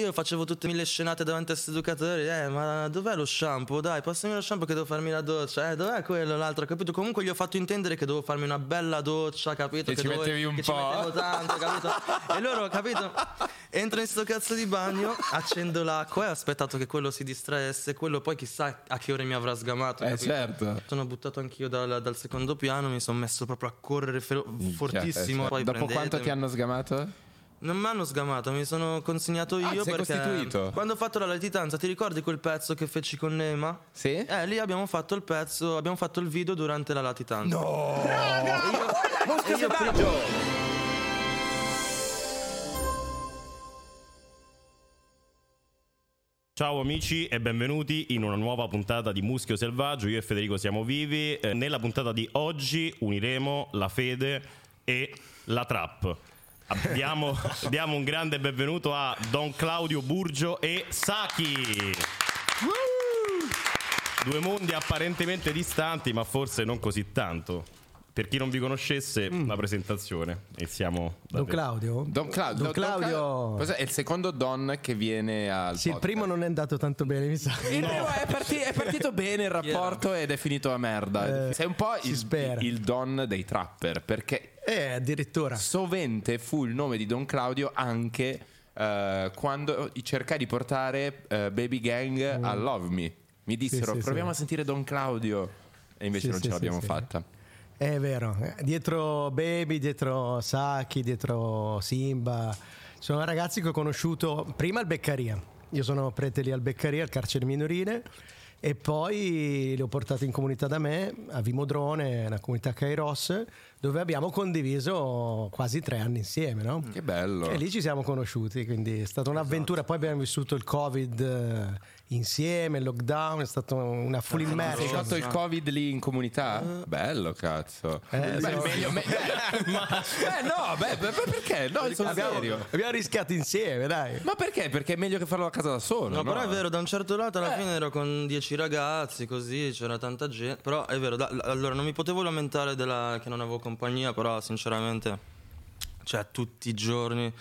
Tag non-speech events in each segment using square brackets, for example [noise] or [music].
io facevo tutte mille scenate davanti a questi educatori, eh, ma dov'è lo shampoo? Dai, passami lo shampoo che devo farmi la doccia, eh, dov'è quello, l'altro, capito? Comunque gli ho fatto intendere che dovevo farmi una bella doccia, capito? Che ci dovevo- mettevi un che po'. tanto, capito? e loro, capito? Entro in sto cazzo di bagno, accendo l'acqua e ho aspettato che quello si distraesse, quello poi chissà a che ore mi avrà sgamato, Eh, capito? certo. Sono buttato anch'io dal, dal secondo piano, mi sono messo proprio a correre fero- fortissimo. Eh, Poi Dopo quanto ti hanno sgamato? Non mi hanno sgamato, mi sono consegnato io Ah, perché costituito? quando ho fatto la latitanza, ti ricordi quel pezzo che feci con Nema? Sì? Eh, lì abbiamo fatto il pezzo, abbiamo fatto il video durante la latitanza. No! Muschio selvaggio! Ciao amici e benvenuti in una nuova puntata di Muschio Selvaggio. Io e Federico siamo vivi. Eh, nella puntata di oggi uniremo la fede e la trap. Abbiamo, diamo un grande benvenuto a Don Claudio Burgio e Saki. Due mondi apparentemente distanti, ma forse non così tanto. Per chi non vi conoscesse, la presentazione. Iniziamo da Don. Claudio? Don Claudio. Don Claudio. È il secondo Don che viene al Sì, il podcast. primo non è andato tanto bene, mi sa. Il primo è, parti- è partito bene il [laughs] rapporto ed è finito a merda. Eh, Sei un po' il, il Don dei trapper perché Eh, addirittura. sovente fu il nome di Don Claudio anche eh, quando cercai di portare eh, Baby Gang a Love Me. Mi dissero Mm. sì, proviamo sì. a sentire Don Claudio e invece Sì, non sì, ce l'abbiamo sì, sì. fatta. È vero. Eh, Dietro Baby, dietro Saki, dietro Simba. Sono ragazzi che ho conosciuto prima al Beccaria. Io sono prete lì al Beccaria, al carcere minorile. E poi li ho portati in comunità da me, a Vimodrone, una comunità Kairos, dove abbiamo condiviso quasi tre anni insieme, no? Che bello. E lì ci siamo conosciuti, quindi è stata un'avventura. Poi abbiamo vissuto il Covid eh, insieme, il lockdown, è stata una full Hai immersion. fatto il covid lì in comunità? Bello cazzo. Eh, Beh, siamo- meglio, me- [laughs] ma, eh, no, beh, beh, beh, perché? No, sono abbiamo, serio. abbiamo rischiato insieme, dai. Ma perché? Perché è meglio che farlo a casa da solo. No, no? però è vero, da un certo lato alla Eh. fine ero con dieci ragazzi, così c'era tanta gente. Però è vero, da- allora non mi potevo lamentare della- che non avevo compagnia, però sinceramente, cioè tutti i giorni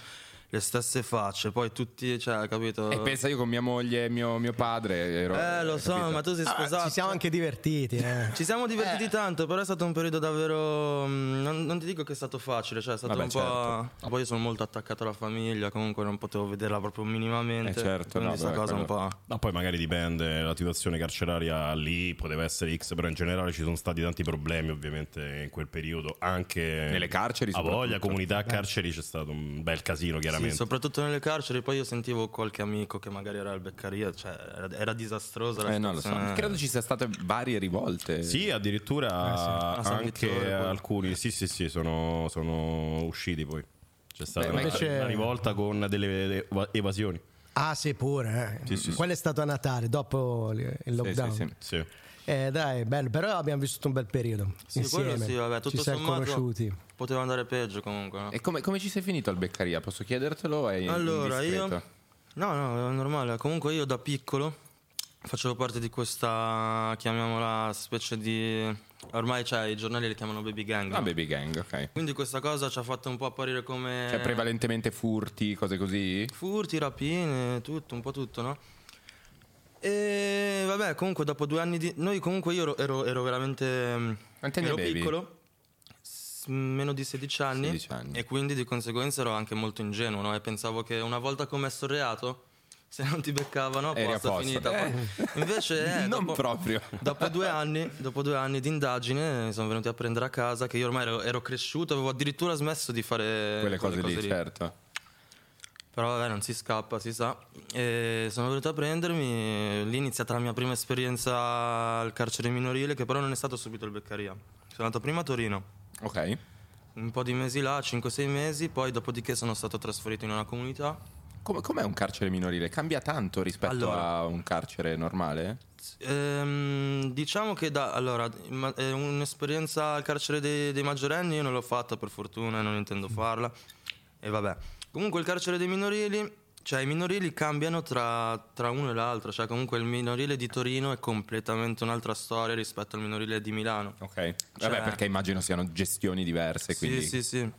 le stesse facce, poi tutti, cioè, capito? E pensa io con mia moglie e mio, mio padre. Ero, Eh, lo so, capito? ma tu sei Ah, sposato. ci siamo anche divertiti. eh. [laughs] Ci siamo divertiti tanto, però è stato un periodo davvero. mm, Non, non ti dico che è stato facile, cioè è stato Vabbè, un po'. certo. Poi io sono molto attaccato alla famiglia, comunque non potevo vederla proprio minimamente. Eh, certo, quindi no, beh, cosa un quello- po'. Ma poi magari dipende, la situazione carceraria lì poteva essere X, però in generale ci sono stati tanti problemi ovviamente in quel periodo, anche Nelle carceri a voglia, comunità carceri c'è stato un bel casino Sì, chiaramente. soprattutto nelle carceri, poi io sentivo qualche amico che magari era al Beccaria, cioè era, era disastrosa la Eh, non lo so. Credo ci sia state varie rivolte. Sì, addirittura A San anche Vittore, alcuni, sì sì sì, sono, sono usciti poi. C'è stata Beh, una, invece- una rivolta con delle eva- evasioni. Ah, sì, pure. eh. Sì, sì, sì. Quello è stato a Natale, dopo il Sì, lockdown. sì, sì. Sì. Eh, dai, bello. Però abbiamo vissuto un bel periodo. Sì, insieme. quello sì, vabbè, tutto Ci siamo sommato conosciuti. poteva andare peggio comunque. no? E come, come ci sei finito al Beccaria? Posso chiedertelo? È Allora, io. indiscreto? No, no, è normale. Comunque io da piccolo facevo parte di questa, chiamiamola specie di. Ormai cioè, i giornali li chiamano baby gang. Ah, no? baby gang, ok. Quindi questa cosa ci ha fatto un po' apparire come. Cioè, prevalentemente furti, cose così? Furti, rapine, tutto, un po' tutto, no? E vabbè, comunque dopo due anni di... Noi comunque io ero, ero, ero veramente... mm, Quanti anni ero avevi? piccolo, s- meno di 16 anni, 16 anni. e quindi di conseguenza ero anche molto ingenuo, no? E pensavo che una volta commesso il reato, [laughs] se non ti beccavano, Eri a posto, posto. finita. Eh. Invece... eh, [laughs] non dopo- proprio. Dopo due [laughs] anni, dopo due anni di indagine, mi sono venuti a prendere a casa che io ormai ero, ero cresciuto, avevo addirittura smesso di fare Quelle cose, lì, certo. Però vabbè, non si scappa, si sa. E sono venuto a prendermi. Lì è iniziata la mia prima esperienza al carcere minorile, che però non è stato subito il Beccaria. Sono andato prima a Torino, Ok. un po' di mesi là, 5-6 mesi, poi dopodiché sono stato trasferito in una comunità. Come, com'è un carcere minorile? Cambia tanto rispetto Allora. a un carcere normale? Ehm, diciamo che da, allora, un'esperienza al carcere dei, dei maggiorenni, io non l'ho fatta per fortuna non intendo farla. E vabbè. Comunque il carcere dei minorili, cioè i minorili cambiano tra, tra uno e l'altro, cioè comunque il minorile di Torino è completamente un'altra storia rispetto al minorile di Milano. Ok. Vabbè, Cioè- perché immagino siano gestioni diverse, quindi... Sì, sì, sì.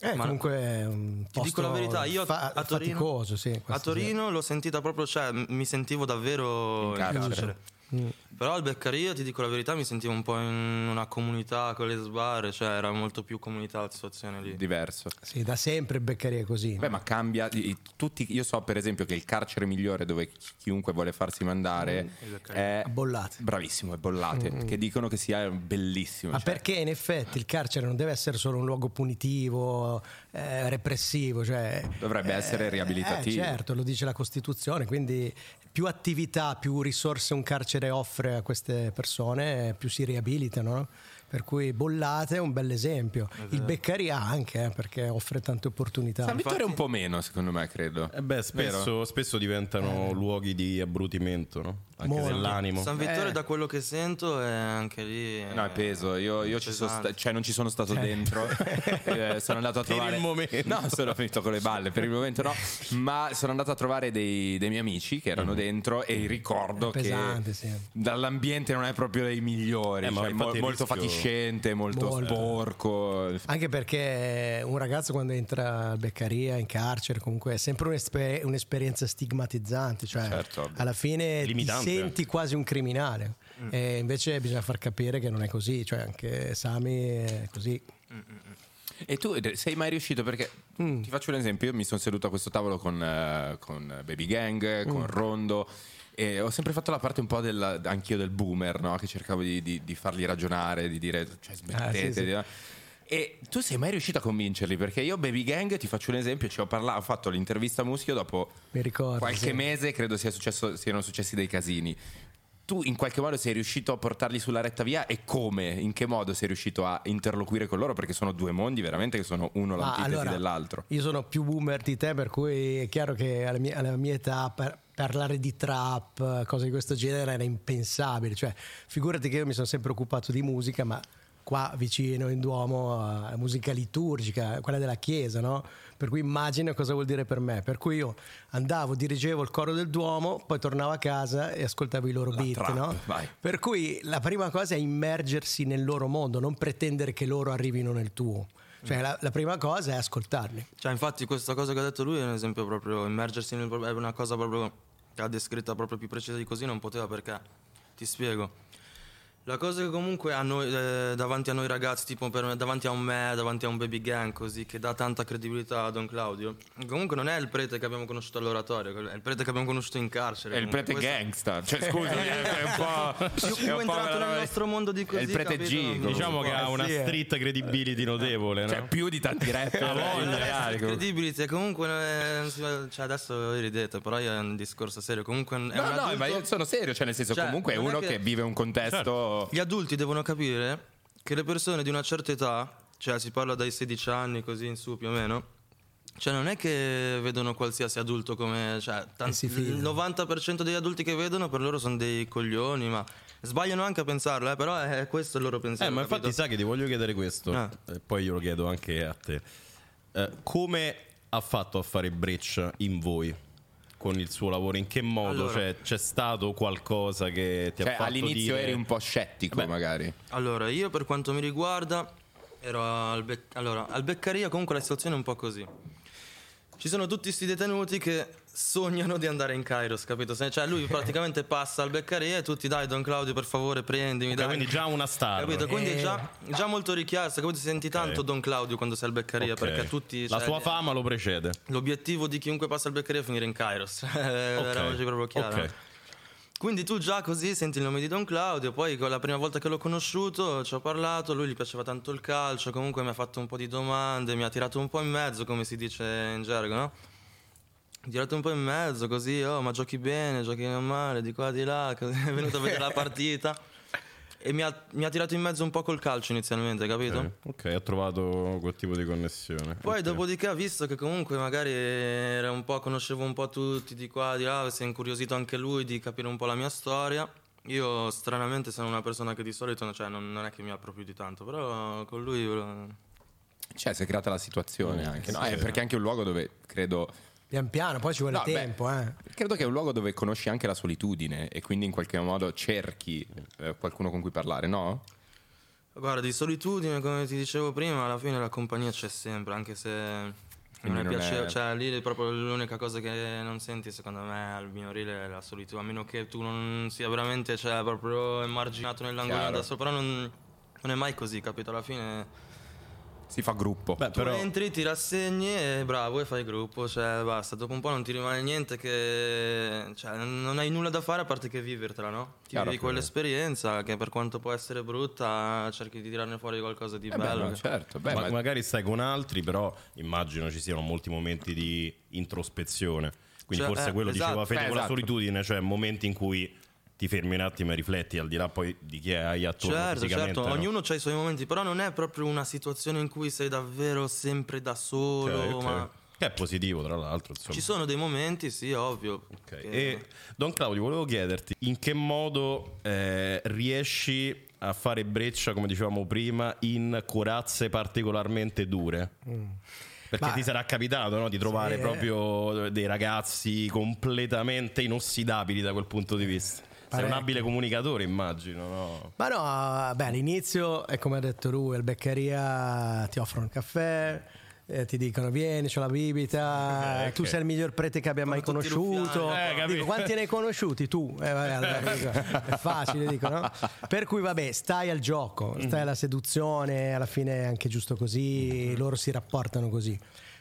Eh, Ma- comunque è un Ti dico la posto verità, io fa- a Torino, faticoso, sì, a questo sì. Torino l'ho sentita proprio, cioè mi sentivo davvero in carcere. carcere. Mm. Però al Beccaria, ti dico la verità, mi sentivo un po' in una comunità con le sbarre, cioè era molto più comunità la situazione lì. Diverso. Sì, da sempre Beccaria è così. Beh, ma cambia. Tutti, io so, per esempio, che il carcere migliore dove chi- chiunque vuole farsi mandare è. A bollate. Bravissimo, è bollate. Che dicono che sia bellissimo. Ma cioè. perché in effetti il carcere non deve essere solo un luogo punitivo, eh, repressivo, cioè, Dovrebbe essere riabilitativo. Eh, certo, lo dice la Costituzione, quindi più attività, più risorse un carcere offre a queste persone, più si riabilitano. no? Per cui Bollate è un bel esempio. Il Beccaria anche, eh, perché offre tante opportunità. San Vittore un po' meno, secondo me, credo. Eh beh, spesso, spesso diventano luoghi di abbrutimento, no? Anche Molto. dell'animo. San Vittore, Eh. da quello che sento, è anche lì. No, è peso. Io, io ci sono sta- cioè non ci sono stato dentro. [laughs] Eh, sono andato a Per il trovare. momento. No, sono finito con le balle. Per il momento no. Ma sono andato a trovare dei, dei miei amici che erano dentro e ricordo pesante, che sì. dall'ambiente non è proprio dei migliori. Eh, cioè, mo- molto fatiscente, molto, Molto. sporco. Anche perché un ragazzo quando entra al Beccaria in carcere comunque è sempre un'esper- un'esperienza stigmatizzante, cioè Certo, alla fine Limitante senti quasi un criminale. E invece bisogna far capire che non è così, cioè anche Sami è così. E tu sei mai riuscito? Perché Mm. ti faccio un esempio: io mi sono seduto a questo tavolo con, eh, con Baby Gang, Mm. con Rondo. E ho sempre fatto la parte un po' del, anch'io del boomer, no? che cercavo di, di- di farli ragionare, di dire cioè, smettete. Ah, sì, sì. di- E tu sei mai riuscito a convincerli? Perché io, Baby Gang, ti faccio un esempio: ci ho, parlato, ho fatto l'intervista a Muschio dopo ricordo. qualche sì. mese, credo sia successo, siano successi dei casini. Tu in qualche modo sei riuscito a portarli sulla retta via e come? In che modo sei riuscito a interloquire con loro? Perché sono due mondi veramente che sono uno l'antitesi allora, dell'altro. Io sono più boomer di te, per cui è chiaro che alla mia, alla mia età per- parlare di trap, cose di questo genere era impensabile. Cioè, figurati che io mi sono sempre occupato di musica, ma qua vicino in Duomo eh, musica liturgica, quella della chiesa, no? Per cui immagina cosa vuol dire per me. Per cui io andavo, dirigevo il coro del Duomo, poi tornavo a casa e ascoltavo i loro La beat, trap, no? vai. Per cui la prima cosa è immergersi nel loro mondo, non pretendere che loro arrivino nel tuo. Cioè, la, la prima cosa è ascoltarli. Cioè, infatti, questa cosa che ha detto lui è un esempio proprio. Immergersi nel è una cosa proprio che ha descritta proprio più precisa di così, non poteva perché. Ti spiego. La cosa che comunque a noi, eh, davanti a noi ragazzi, tipo per davanti a un me, davanti a un baby gang così, che dà tanta credibilità a Don Claudio, comunque non è il prete che abbiamo conosciuto all'oratorio, è il prete che abbiamo conosciuto in carcere. È il prete Questo- gangsta. Cioè, [laughs] scusami, è un po'. Più, è più un po' entrato nel veramente- nostro mondo di così. È il prete? G. Diciamo che ha una sì, eh. street credibility notevole, no? Cioè, più di tanti rapper [laughs] voglia, italiani, comunque. Credibility, comunque eh, cioè adesso ridete, però è un discorso serio. Comunque è un No, no, adulto- ma io sono serio, cioè nel senso Cioè, comunque è è uno che- che... vive un contesto... Gli adulti devono capire che le persone di una certa età, cioè si parla dai 16 anni così in su più o meno, cioè non è che vedono qualsiasi adulto come... Cioè, tan- si il fidano. 90% degli adulti che vedono per loro sono dei coglioni, ma sbagliano anche a pensarlo, eh, però è questo il loro Eh, pensiero. ma infatti capito? sai che ti voglio chiedere questo, Ah. e poi glielo chiedo anche a te. Eh, come ha fatto a fare breccia in voi con il suo lavoro? In che modo? Allora. Cioè, c'è stato qualcosa che ti ha Cioè, fatto all'inizio dire... eri un po' scettico, Beh. magari. Allora, io per quanto mi riguarda, ero al, Bec- allora, al Beccaria comunque la situazione è un po' così. Ci sono tutti questi detenuti che sognano di andare in Kairos, capito? Cioè lui [laughs] praticamente passa al Beccaria e tutti dai Don Claudio per favore prendimi, dai. quindi già una star. Capito? Quindi è Eh. già, già molto richiesto, capito? Senti tanto Don Claudio quando sei al Beccaria Ok. perché tutti... La cioè, sua fama lo precede. L'obiettivo di chiunque passa al Beccaria è finire in Kairos. [laughs] Eravamo proprio chiaro. Ok. Quindi tu già così senti il nome di Don Claudio, poi la prima volta che l'ho conosciuto ci ho parlato, lui gli piaceva tanto il calcio, comunque mi ha fatto un po' di domande, mi ha tirato un po' in mezzo come si dice in gergo, no? Tirato un po' in mezzo così, oh ma giochi bene, giochi non male, di qua di là, così, [laughs] è venuto a vedere la [laughs] partita e mi ha, mi ha tirato in mezzo un po' col calcio inizialmente, capito? Ok, ok, ha trovato quel tipo di connessione. Poi Ok. dopodiché ha visto che comunque magari era un po', conoscevo un po' tutti di qua, di là, si è incuriosito anche lui di capire un po' la mia storia. Io stranamente sono una persona che di solito cioè, non, non è che mi apro più di tanto, però con lui... eh, Cioè, si è creata la situazione anche. No, sì. Eh, perché è anche un luogo dove credo. Pian piano, poi ci vuole No, beh, tempo. eh. Credo che è un luogo dove conosci anche la solitudine e quindi in qualche modo cerchi eh, qualcuno con cui parlare, no? Guarda, di solitudine, come ti dicevo prima, alla fine la compagnia c'è sempre, anche se non Quindi è non è- piacevole. Cioè, lì è proprio l'unica cosa che non senti, secondo me, al minorile è la solitudine. A meno che tu non sia veramente, cioè, proprio emarginato nell'angolo da sopra, però non, non è mai così, capito? Alla fine Si fa gruppo. Beh, tu però entri, ti rassegni e bravo e fai gruppo, cioè basta. Dopo un po' non ti rimane niente che... Cioè, non hai nulla da fare a parte che vivertela, no? Ti Chiaro vivi che- quell'esperienza che per quanto può essere brutta, cerchi di tirarne fuori qualcosa di Eh beh, bello. no, certo. Beh, ma- ma- magari stai con altri, però immagino ci siano molti momenti di introspezione. Quindi Cioè, forse eh, quello esatto. diceva Fede Eh, con la esatto. solitudine, cioè momenti in cui ti fermi un attimo e rifletti al di là poi di chi hai attorno Certo, certo, no? ognuno ha i suoi momenti, però non è proprio una situazione in cui sei davvero sempre da solo, Ok, ok. ma Che è positivo, tra l'altro. Insomma. ci sono dei momenti, sì, ovvio. Ok. che- E Don Claudio, volevo chiederti in che modo eh, riesci a fare breccia, come dicevamo prima, in corazze particolarmente dure? Perché Ma- ti sarà capitato no, di trovare Sì, proprio dei ragazzi completamente inossidabili da quel punto di vista. Sei un abile comunicatore, immagino, no? Ma no, beh, all'inizio è come ha detto lui, al beccheria ti offrono il caffè, eh, ti dicono vieni, c'ho la bibita, Ok, [laughs] tu ok. sei il miglior prete che abbia mai Fanno tutti conosciuto. Eh. Dico, quanti ne hai conosciuti tu? Eh, vabbè, allora, dico, [laughs] è facile, dico, no? Per cui vabbè, stai al gioco, stai alla seduzione, alla fine è anche giusto così, loro si rapportano così.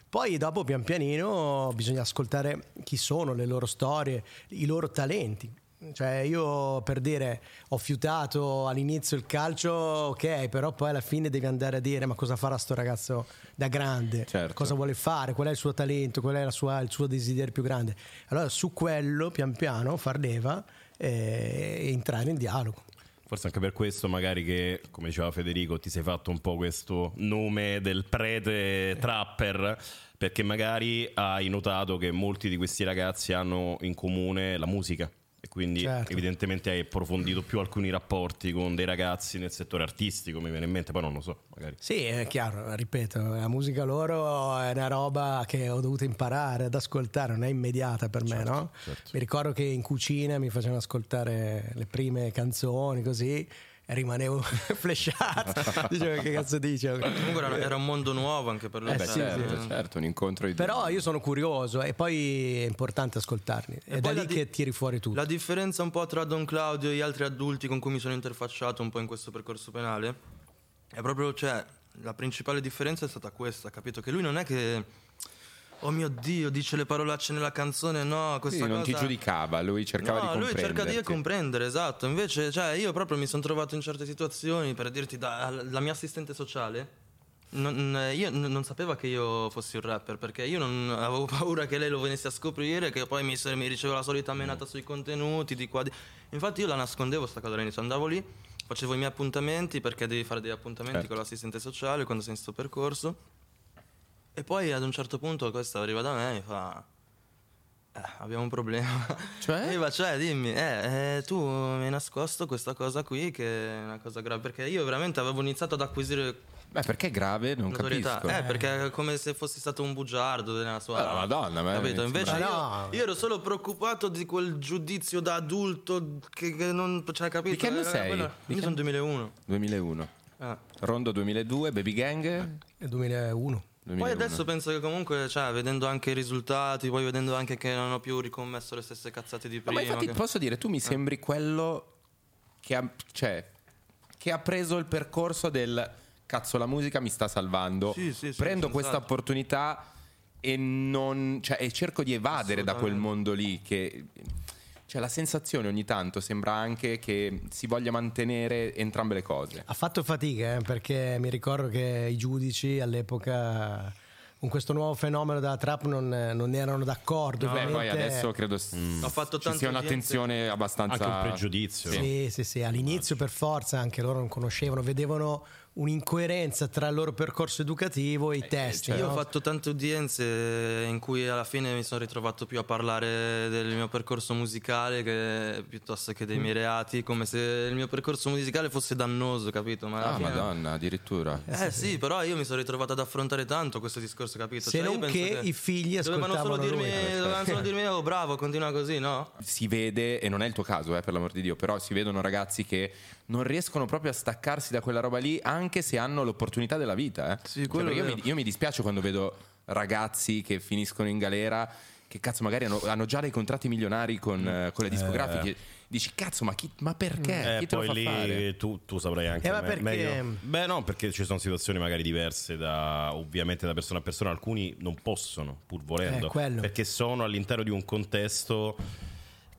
Poi dopo pian pianino bisogna ascoltare chi sono, le loro storie, i loro talenti. Cioè io per dire ho fiutato all'inizio il calcio, ok, però poi alla fine devi andare a dire ma cosa farà sto ragazzo da grande, Certo. cosa vuole fare, qual è il suo talento, qual è sua- il suo desiderio più grande. Allora su quello pian piano far leva eh, e entrare in dialogo. Forse anche per questo, magari che, come diceva Federico, ti sei fatto un po' questo nome del prete trapper, perché magari hai notato che molti di questi ragazzi hanno in comune la musica. E quindi Certo. evidentemente hai approfondito più alcuni rapporti con dei ragazzi nel settore artistico, mi viene in mente, poi non lo so, magari. Sì, è chiaro, ripeto, la musica loro è una roba che ho dovuto imparare ad ascoltare, non è immediata per me, no? certo. Mi ricordo che in cucina mi facevano ascoltare le prime canzoni così rimanevo [laughs] flashato. [laughs] Dicevo che cazzo dice? Comunque era, era un mondo nuovo anche per loro. Eh, beh, sì, certo, sì. certo, un incontro di Però io sono curioso e poi è importante ascoltarli. È da lì di- che tiri fuori tutto. La differenza un po' tra Don Claudio e gli altri adulti con cui mi sono interfacciato un po' in questo percorso penale è proprio, cioè, la principale differenza è stata questa, capito? Che lui non è che, oh mio Dio, dice le parolacce nella canzone, no, Sì, questa non ti giudicava, lui cercava no, di lui cerca di comprendere, esatto. Invece, cioè, io proprio mi sono trovato in certe situazioni, per dirti, da- la mia assistente sociale, non, io n- non sapeva che io fossi un rapper, perché io non avevo paura che lei lo venisse a scoprire, che poi mi, mi riceveva la solita menata sui contenuti, di qua, di... Infatti io la nascondevo sta cosa all'inizio, andavo lì, facevo i miei appuntamenti, perché devi fare degli appuntamenti Certo. con l'assistente sociale quando sei in sto percorso. E poi ad un certo punto questa arriva da me e mi fa... Eh, abbiamo un problema. Cioè? E io, cioè, dimmi, eh, eh, tu mi hai nascosto questa cosa qui che è una cosa grave. Perché io veramente avevo iniziato ad acquisire Beh, perché è grave? Non notorietà. capisco. Eh, perché è come se fossi stato un bugiardo nella sua. Ah, la Madonna, ma- Capito? Invece Ma io, no. io ero solo preoccupato di quel giudizio da adulto che, che non. Cioè, capito? Di che anno Era sei? quella- Di Io che sono 2001. 2001. Eh. Rondo 2002, Baby Gang Nel 2001. 2001. Poi adesso penso che comunque, cioè, vedendo anche i risultati, poi vedendo anche che non ho più ricommesso le stesse cazzate di No, prima. ma infatti che- posso dire, tu mi sembri quello che ha, cioè, che ha preso il percorso del cazzo la musica mi sta salvando. Sì, sì, sì, Prendo questa opportunità e non cioè, e cerco di evadere da quel mondo lì che cioè la sensazione ogni tanto sembra anche che si voglia mantenere entrambe le cose. Ha fatto fatica eh, perché mi ricordo che i giudici all'epoca con questo nuovo fenomeno della trap non, non erano d'accordo. Beh, poi ovviamente. adesso credo s- Ho fatto ci sia un'attenzione abbastanza Anche un pregiudizio. Sì, sì, sì, all'inizio per forza anche loro non conoscevano, vedevano un'incoerenza tra il loro percorso educativo e i testi. Io ho no? fatto tante udienze in cui alla fine mi sono ritrovato più a parlare del mio percorso musicale che piuttosto che dei miei reati, come se il mio percorso musicale fosse dannoso, capito? Ma Ah, fine- madonna, addirittura. Eh sì, però io mi sono ritrovato ad affrontare tanto questo discorso, capito? Se Cioè, io non penso che i figli dovevano solo ascoltavano dirmi, dovevano solo dirmi oh bravo, continua così, no? si vede, e non è il tuo caso, eh, per l'amor di Dio, però si vedono ragazzi che non riescono proprio a staccarsi da quella roba lì, anche se hanno l'opportunità della vita. eh. Sì, Cioè, io, mi, io mi dispiace quando vedo ragazzi che finiscono in galera, che cazzo magari hanno, hanno già dei contratti milionari con, eh, con le discografiche. Dici, cazzo, ma, chi- ma perché? Eh, chi te poi lo fa lì fare? tu, tu saprai anche Eh, ma me- perché- meglio. Beh, no, perché ci sono situazioni magari diverse da ovviamente da persona a persona. Alcuni non possono, pur volendo, Eh, perché sono all'interno di un contesto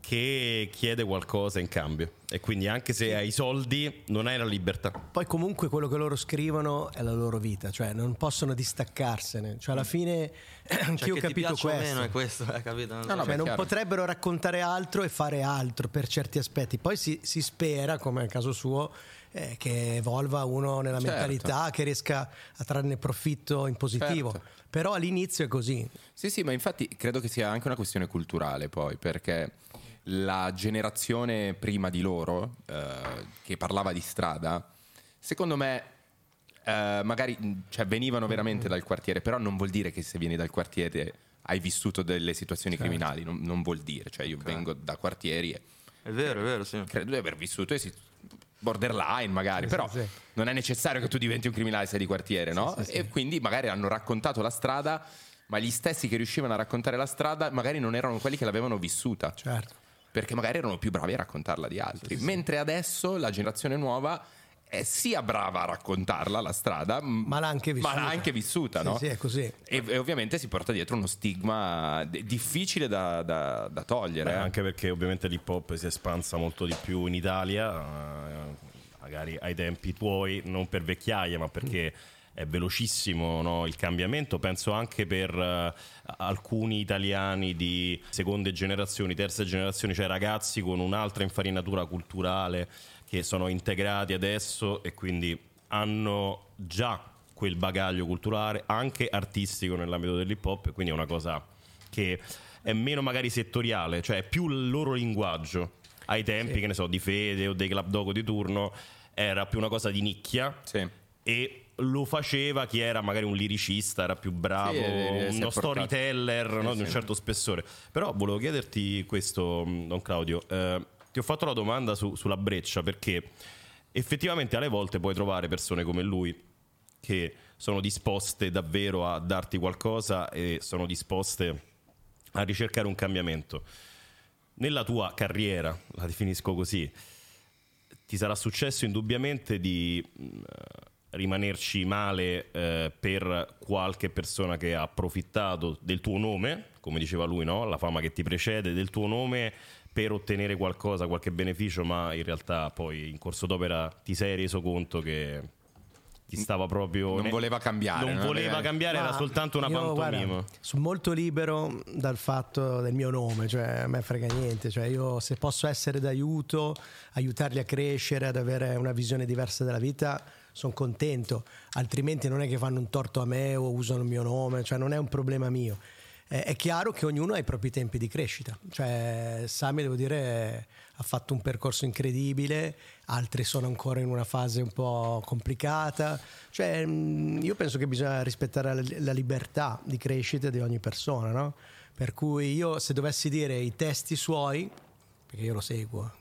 che chiede qualcosa in cambio. E quindi anche se hai i soldi, non hai la libertà. Poi comunque quello che loro scrivono è la loro vita, cioè non possono distaccarsene. Cioè alla fine [clears throat] Cioè, anch'io ho che ti capito questo. meno è questo, eh, capito? Non so. No, no, Cioè, non potrebbero raccontare altro e fare altro per certi aspetti. Poi si, si spera, come nel caso suo, eh, che evolva uno nella Certo. mentalità, che riesca a trarne profitto in positivo. Certo. Però all'inizio è così. Sì, sì, ma infatti credo che sia anche una questione culturale poi, perché la generazione prima di loro, eh, che parlava di strada, secondo me eh, magari cioè, venivano veramente dal quartiere, però non vuol dire che se vieni dal quartiere hai vissuto delle situazioni Certo. criminali, non, non vuol dire, cioè io vengo da quartieri e È vero, è vero, sì. credo di aver vissuto borderline magari, però sì. non è necessario che tu diventi un criminale se sei di quartiere, no? E quindi magari hanno raccontato la strada, ma gli stessi che riuscivano a raccontare la strada magari non erano quelli che l'avevano vissuta, Certo. Perché magari erano più bravi a raccontarla di altri. Mentre adesso la generazione nuova è sia brava a raccontarla la strada, Ma l'ha anche vissuta. ma l'ha anche vissuta, Sì, no? sì, è così. E, e ovviamente si porta dietro uno stigma d- difficile da, da- da togliere. Beh, eh. anche perché ovviamente l'hip hop si è espansa molto di più in Italia, eh, magari ai tempi tuoi, non per vecchiaia, ma perché è velocissimo no, il cambiamento. Penso anche per eh, alcuni italiani di seconde generazioni, terze generazioni, cioè ragazzi con un'altra infarinatura culturale che sono integrati adesso e quindi hanno già quel bagaglio culturale, anche artistico nell'ambito dell'hip hop, quindi è una cosa che è meno magari settoriale, cioè è più il loro linguaggio. Ai tempi, che ne so, di Fede o dei Club Dogo di turno, era più una cosa di nicchia Sì. e lo faceva chi era magari un liricista, era più bravo, Sì, eh, è uno storyteller no, Eh, di un sì. certo spessore. Però volevo chiederti questo, mh, Don Claudio, eh, ti ho fatto la domanda su- sulla breccia perché effettivamente alle volte puoi trovare persone come lui che sono disposte davvero a darti qualcosa e sono disposte a ricercare un cambiamento. Nella tua carriera, la definisco così, ti sarà successo indubbiamente di mh, rimanerci male eh, per qualche persona che ha approfittato del tuo nome, come diceva lui, no? la fama che ti precede, del tuo nome per ottenere qualcosa, qualche beneficio, ma in realtà poi in corso d'opera ti sei reso conto che ti stava proprio... Non voleva cambiare, Non non voleva aveva- cambiare, era Ma soltanto una io, pantomima. guarda, sono molto libero dal fatto del mio nome, cioè a me frega niente, cioè io se posso essere d'aiuto, aiutarli a crescere, ad avere una visione diversa della vita, sono contento, altrimenti non è che fanno un torto a me o usano il mio nome, cioè non è un problema mio. Eh, È chiaro che ognuno ha i propri tempi di crescita, cioè Sami devo dire ha fatto un percorso incredibile, altri sono ancora in una fase un po' complicata, cioè mh, io penso che bisogna rispettare la libertà di crescita di ogni persona, no? Per cui io se dovessi dire i testi suoi, perché io lo seguo,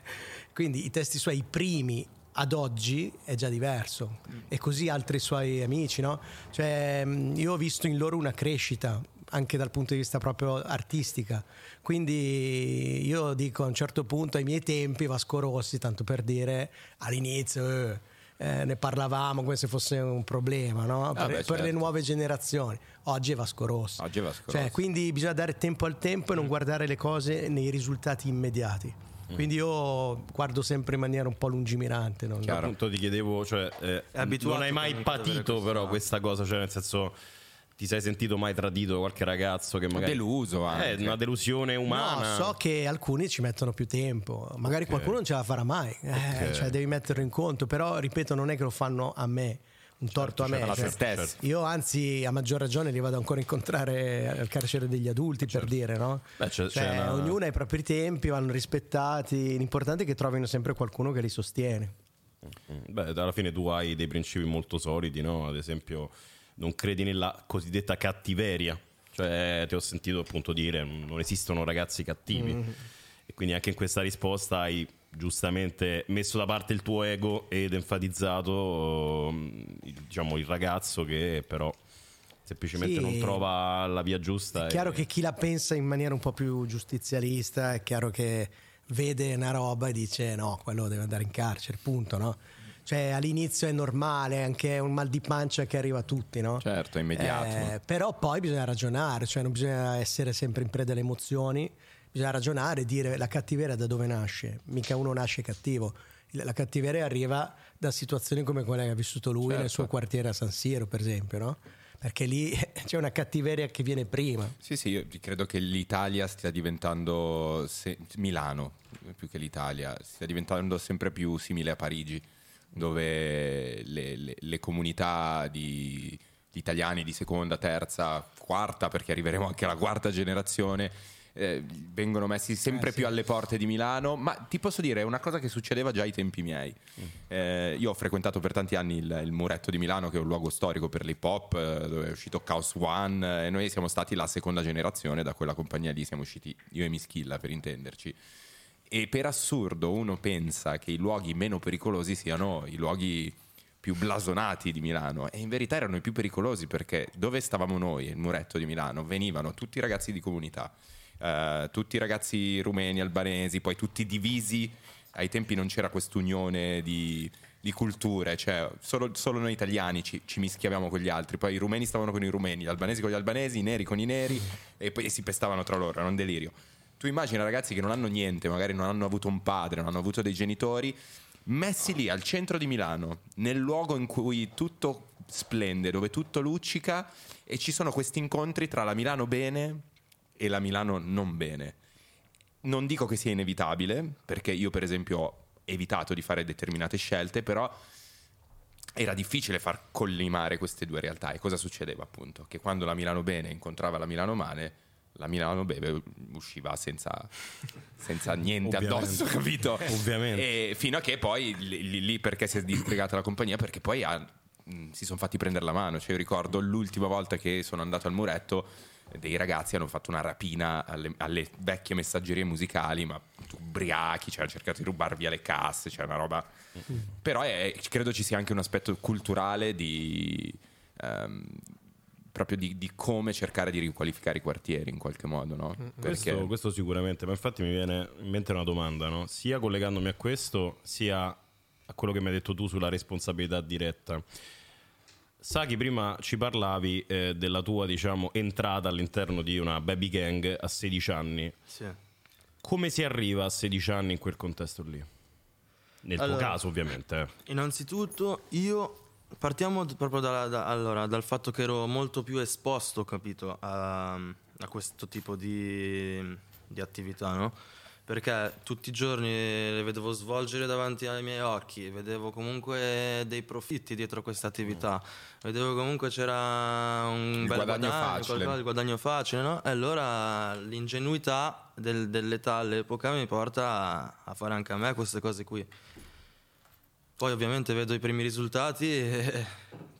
[laughs] quindi i testi suoi, i primi ad oggi è già diverso e così altri suoi amici, no? Cioè mh, io ho visto in loro una crescita anche dal punto di vista proprio artistica. Quindi io dico a un certo punto ai miei tempi Vasco Rossi, tanto per dire all'inizio eh, eh, ne parlavamo come se fosse un problema no? per, Ah, beh, per le certo. nuove generazioni. Oggi è Vasco Rossi. Oggi è Vasco Cioè, quindi bisogna dare tempo al tempo e non guardare le cose nei risultati immediati. Quindi io guardo sempre in maniera un po' lungimirante. non- Chiaro. appunto ti chiedevo, cioè, eh, È non hai mai patito però questa cosa, cioè nel senso ti sei sentito mai tradito da qualche ragazzo che magari... Deluso Eh, anche. una delusione umana. No, so che alcuni ci mettono più tempo, magari qualcuno non ce la farà mai, eh, cioè devi metterlo in conto, però ripeto non è che lo fanno a me, un torto a me. certo, a cioè, se stessi. certo. Io anzi a maggior ragione li vado ancora a incontrare al carcere degli adulti per dire, no? Beh, c'è- Cioè, c'è una- Ognuno ha i propri tempi, vanno rispettati, l'importante è che trovino sempre qualcuno che li sostiene. Beh, alla fine tu hai dei principi molto solidi, no? Ad esempio, non credi nella cosiddetta cattiveria. Cioè, ti ho sentito appunto dire non esistono ragazzi cattivi. E quindi anche in questa risposta hai giustamente messo da parte il tuo ego ed enfatizzato mm, il- diciamo, il ragazzo che però semplicemente Sì. non trova la via giusta. È chiaro e- che chi la pensa in maniera un po' più giustizialista è chiaro che vede una roba e dice no, quello deve andare in carcere, punto, no? Cioè all'inizio è normale, anche un mal di pancia che arriva a tutti, no? Certo, è immediato. Eh, però poi bisogna ragionare, cioè non bisogna essere sempre in preda alle emozioni, bisogna ragionare e dire la cattiveria da dove nasce, mica uno nasce cattivo, la cattiveria arriva da situazioni come quella che ha vissuto lui Certo. nel suo quartiere a San Siro, per esempio, no? Perché lì [laughs] c'è una cattiveria che viene prima. Sì, sì, io credo che l'Italia stia diventando, se- Milano più che l'Italia, stia diventando sempre più simile a Parigi, dove le, le- le comunità di, di italiani di seconda, terza, quarta, perché arriveremo anche alla quarta generazione, eh, vengono messi sempre più alle porte di Milano, ma ti posso dire, è una cosa che succedeva già ai tempi miei. Eh, io ho frequentato per tanti anni il, il Muretto di Milano, che è un luogo storico per l'hip hop, eh, dove è uscito Chaos One, eh, e noi siamo stati la seconda generazione da quella compagnia lì, siamo usciti io e Mischilla per intenderci. E per assurdo uno pensa che i luoghi meno pericolosi siano i luoghi più blasonati di Milano e in verità erano i più pericolosi perché dove stavamo noi, il muretto di Milano, venivano tutti i ragazzi di comunità, eh, tutti i ragazzi rumeni, albanesi, poi tutti divisi, ai tempi non c'era quest'unione di, di culture, cioè solo, solo noi italiani ci, ci mischiavamo con gli altri, poi i rumeni stavano con i rumeni, gli albanesi con gli albanesi, i neri con i neri e poi si pestavano tra loro, era un delirio. Tu immagina ragazzi che non hanno niente, magari non hanno avuto un padre, non hanno avuto dei genitori, messi lì al centro di Milano, nel luogo in cui tutto splende, dove tutto luccica e ci sono questi incontri tra la Milano bene e la Milano non bene. Non dico che sia inevitabile, perché io per esempio ho evitato di fare determinate scelte, però era difficile far collimare queste due realtà. E cosa succedeva appunto? Che quando la Milano bene incontrava la Milano male, la Milano beve usciva senza, senza niente addosso, capito? Ovviamente. E fino a che poi lì, lì- perché si è disgregata la compagnia? Perché poi ha- si sono fatti prendere la mano. Cioè, io ricordo l'ultima volta che sono andato al muretto, dei ragazzi hanno fatto una rapina alle, alle vecchie messaggerie musicali, ma ubriachi, cioè, hanno cercato di rubar via le casse, cioè una roba. Però è- credo ci sia anche un aspetto culturale di. ehm, proprio di, di come cercare di riqualificare i quartieri in qualche modo, no? Perché Questo, questo sicuramente, ma infatti mi viene in mente una domanda, no? sia collegandomi a questo, sia a quello che mi hai detto tu sulla responsabilità diretta. Saki, prima ci parlavi eh, della tua, diciamo, entrata all'interno di una baby gang a 16 anni. Sì. Come si arriva a 16 anni in quel contesto lì? Nel tuo Allora- caso, ovviamente. eh. Innanzitutto io partiamo proprio dalla- da- allora, dal fatto che ero molto più esposto, capito, a, a questo tipo di, di attività, no? Perché tutti i giorni le vedevo svolgere davanti ai miei occhi, vedevo comunque dei profitti dietro questa attività, vedevo comunque c'era un Il bel guadagno guadagno, facile. guadagno facile, no? E allora l'ingenuità del- dell'età all'epoca mi porta a, a fare anche a me queste cose qui. Poi ovviamente vedo i primi risultati e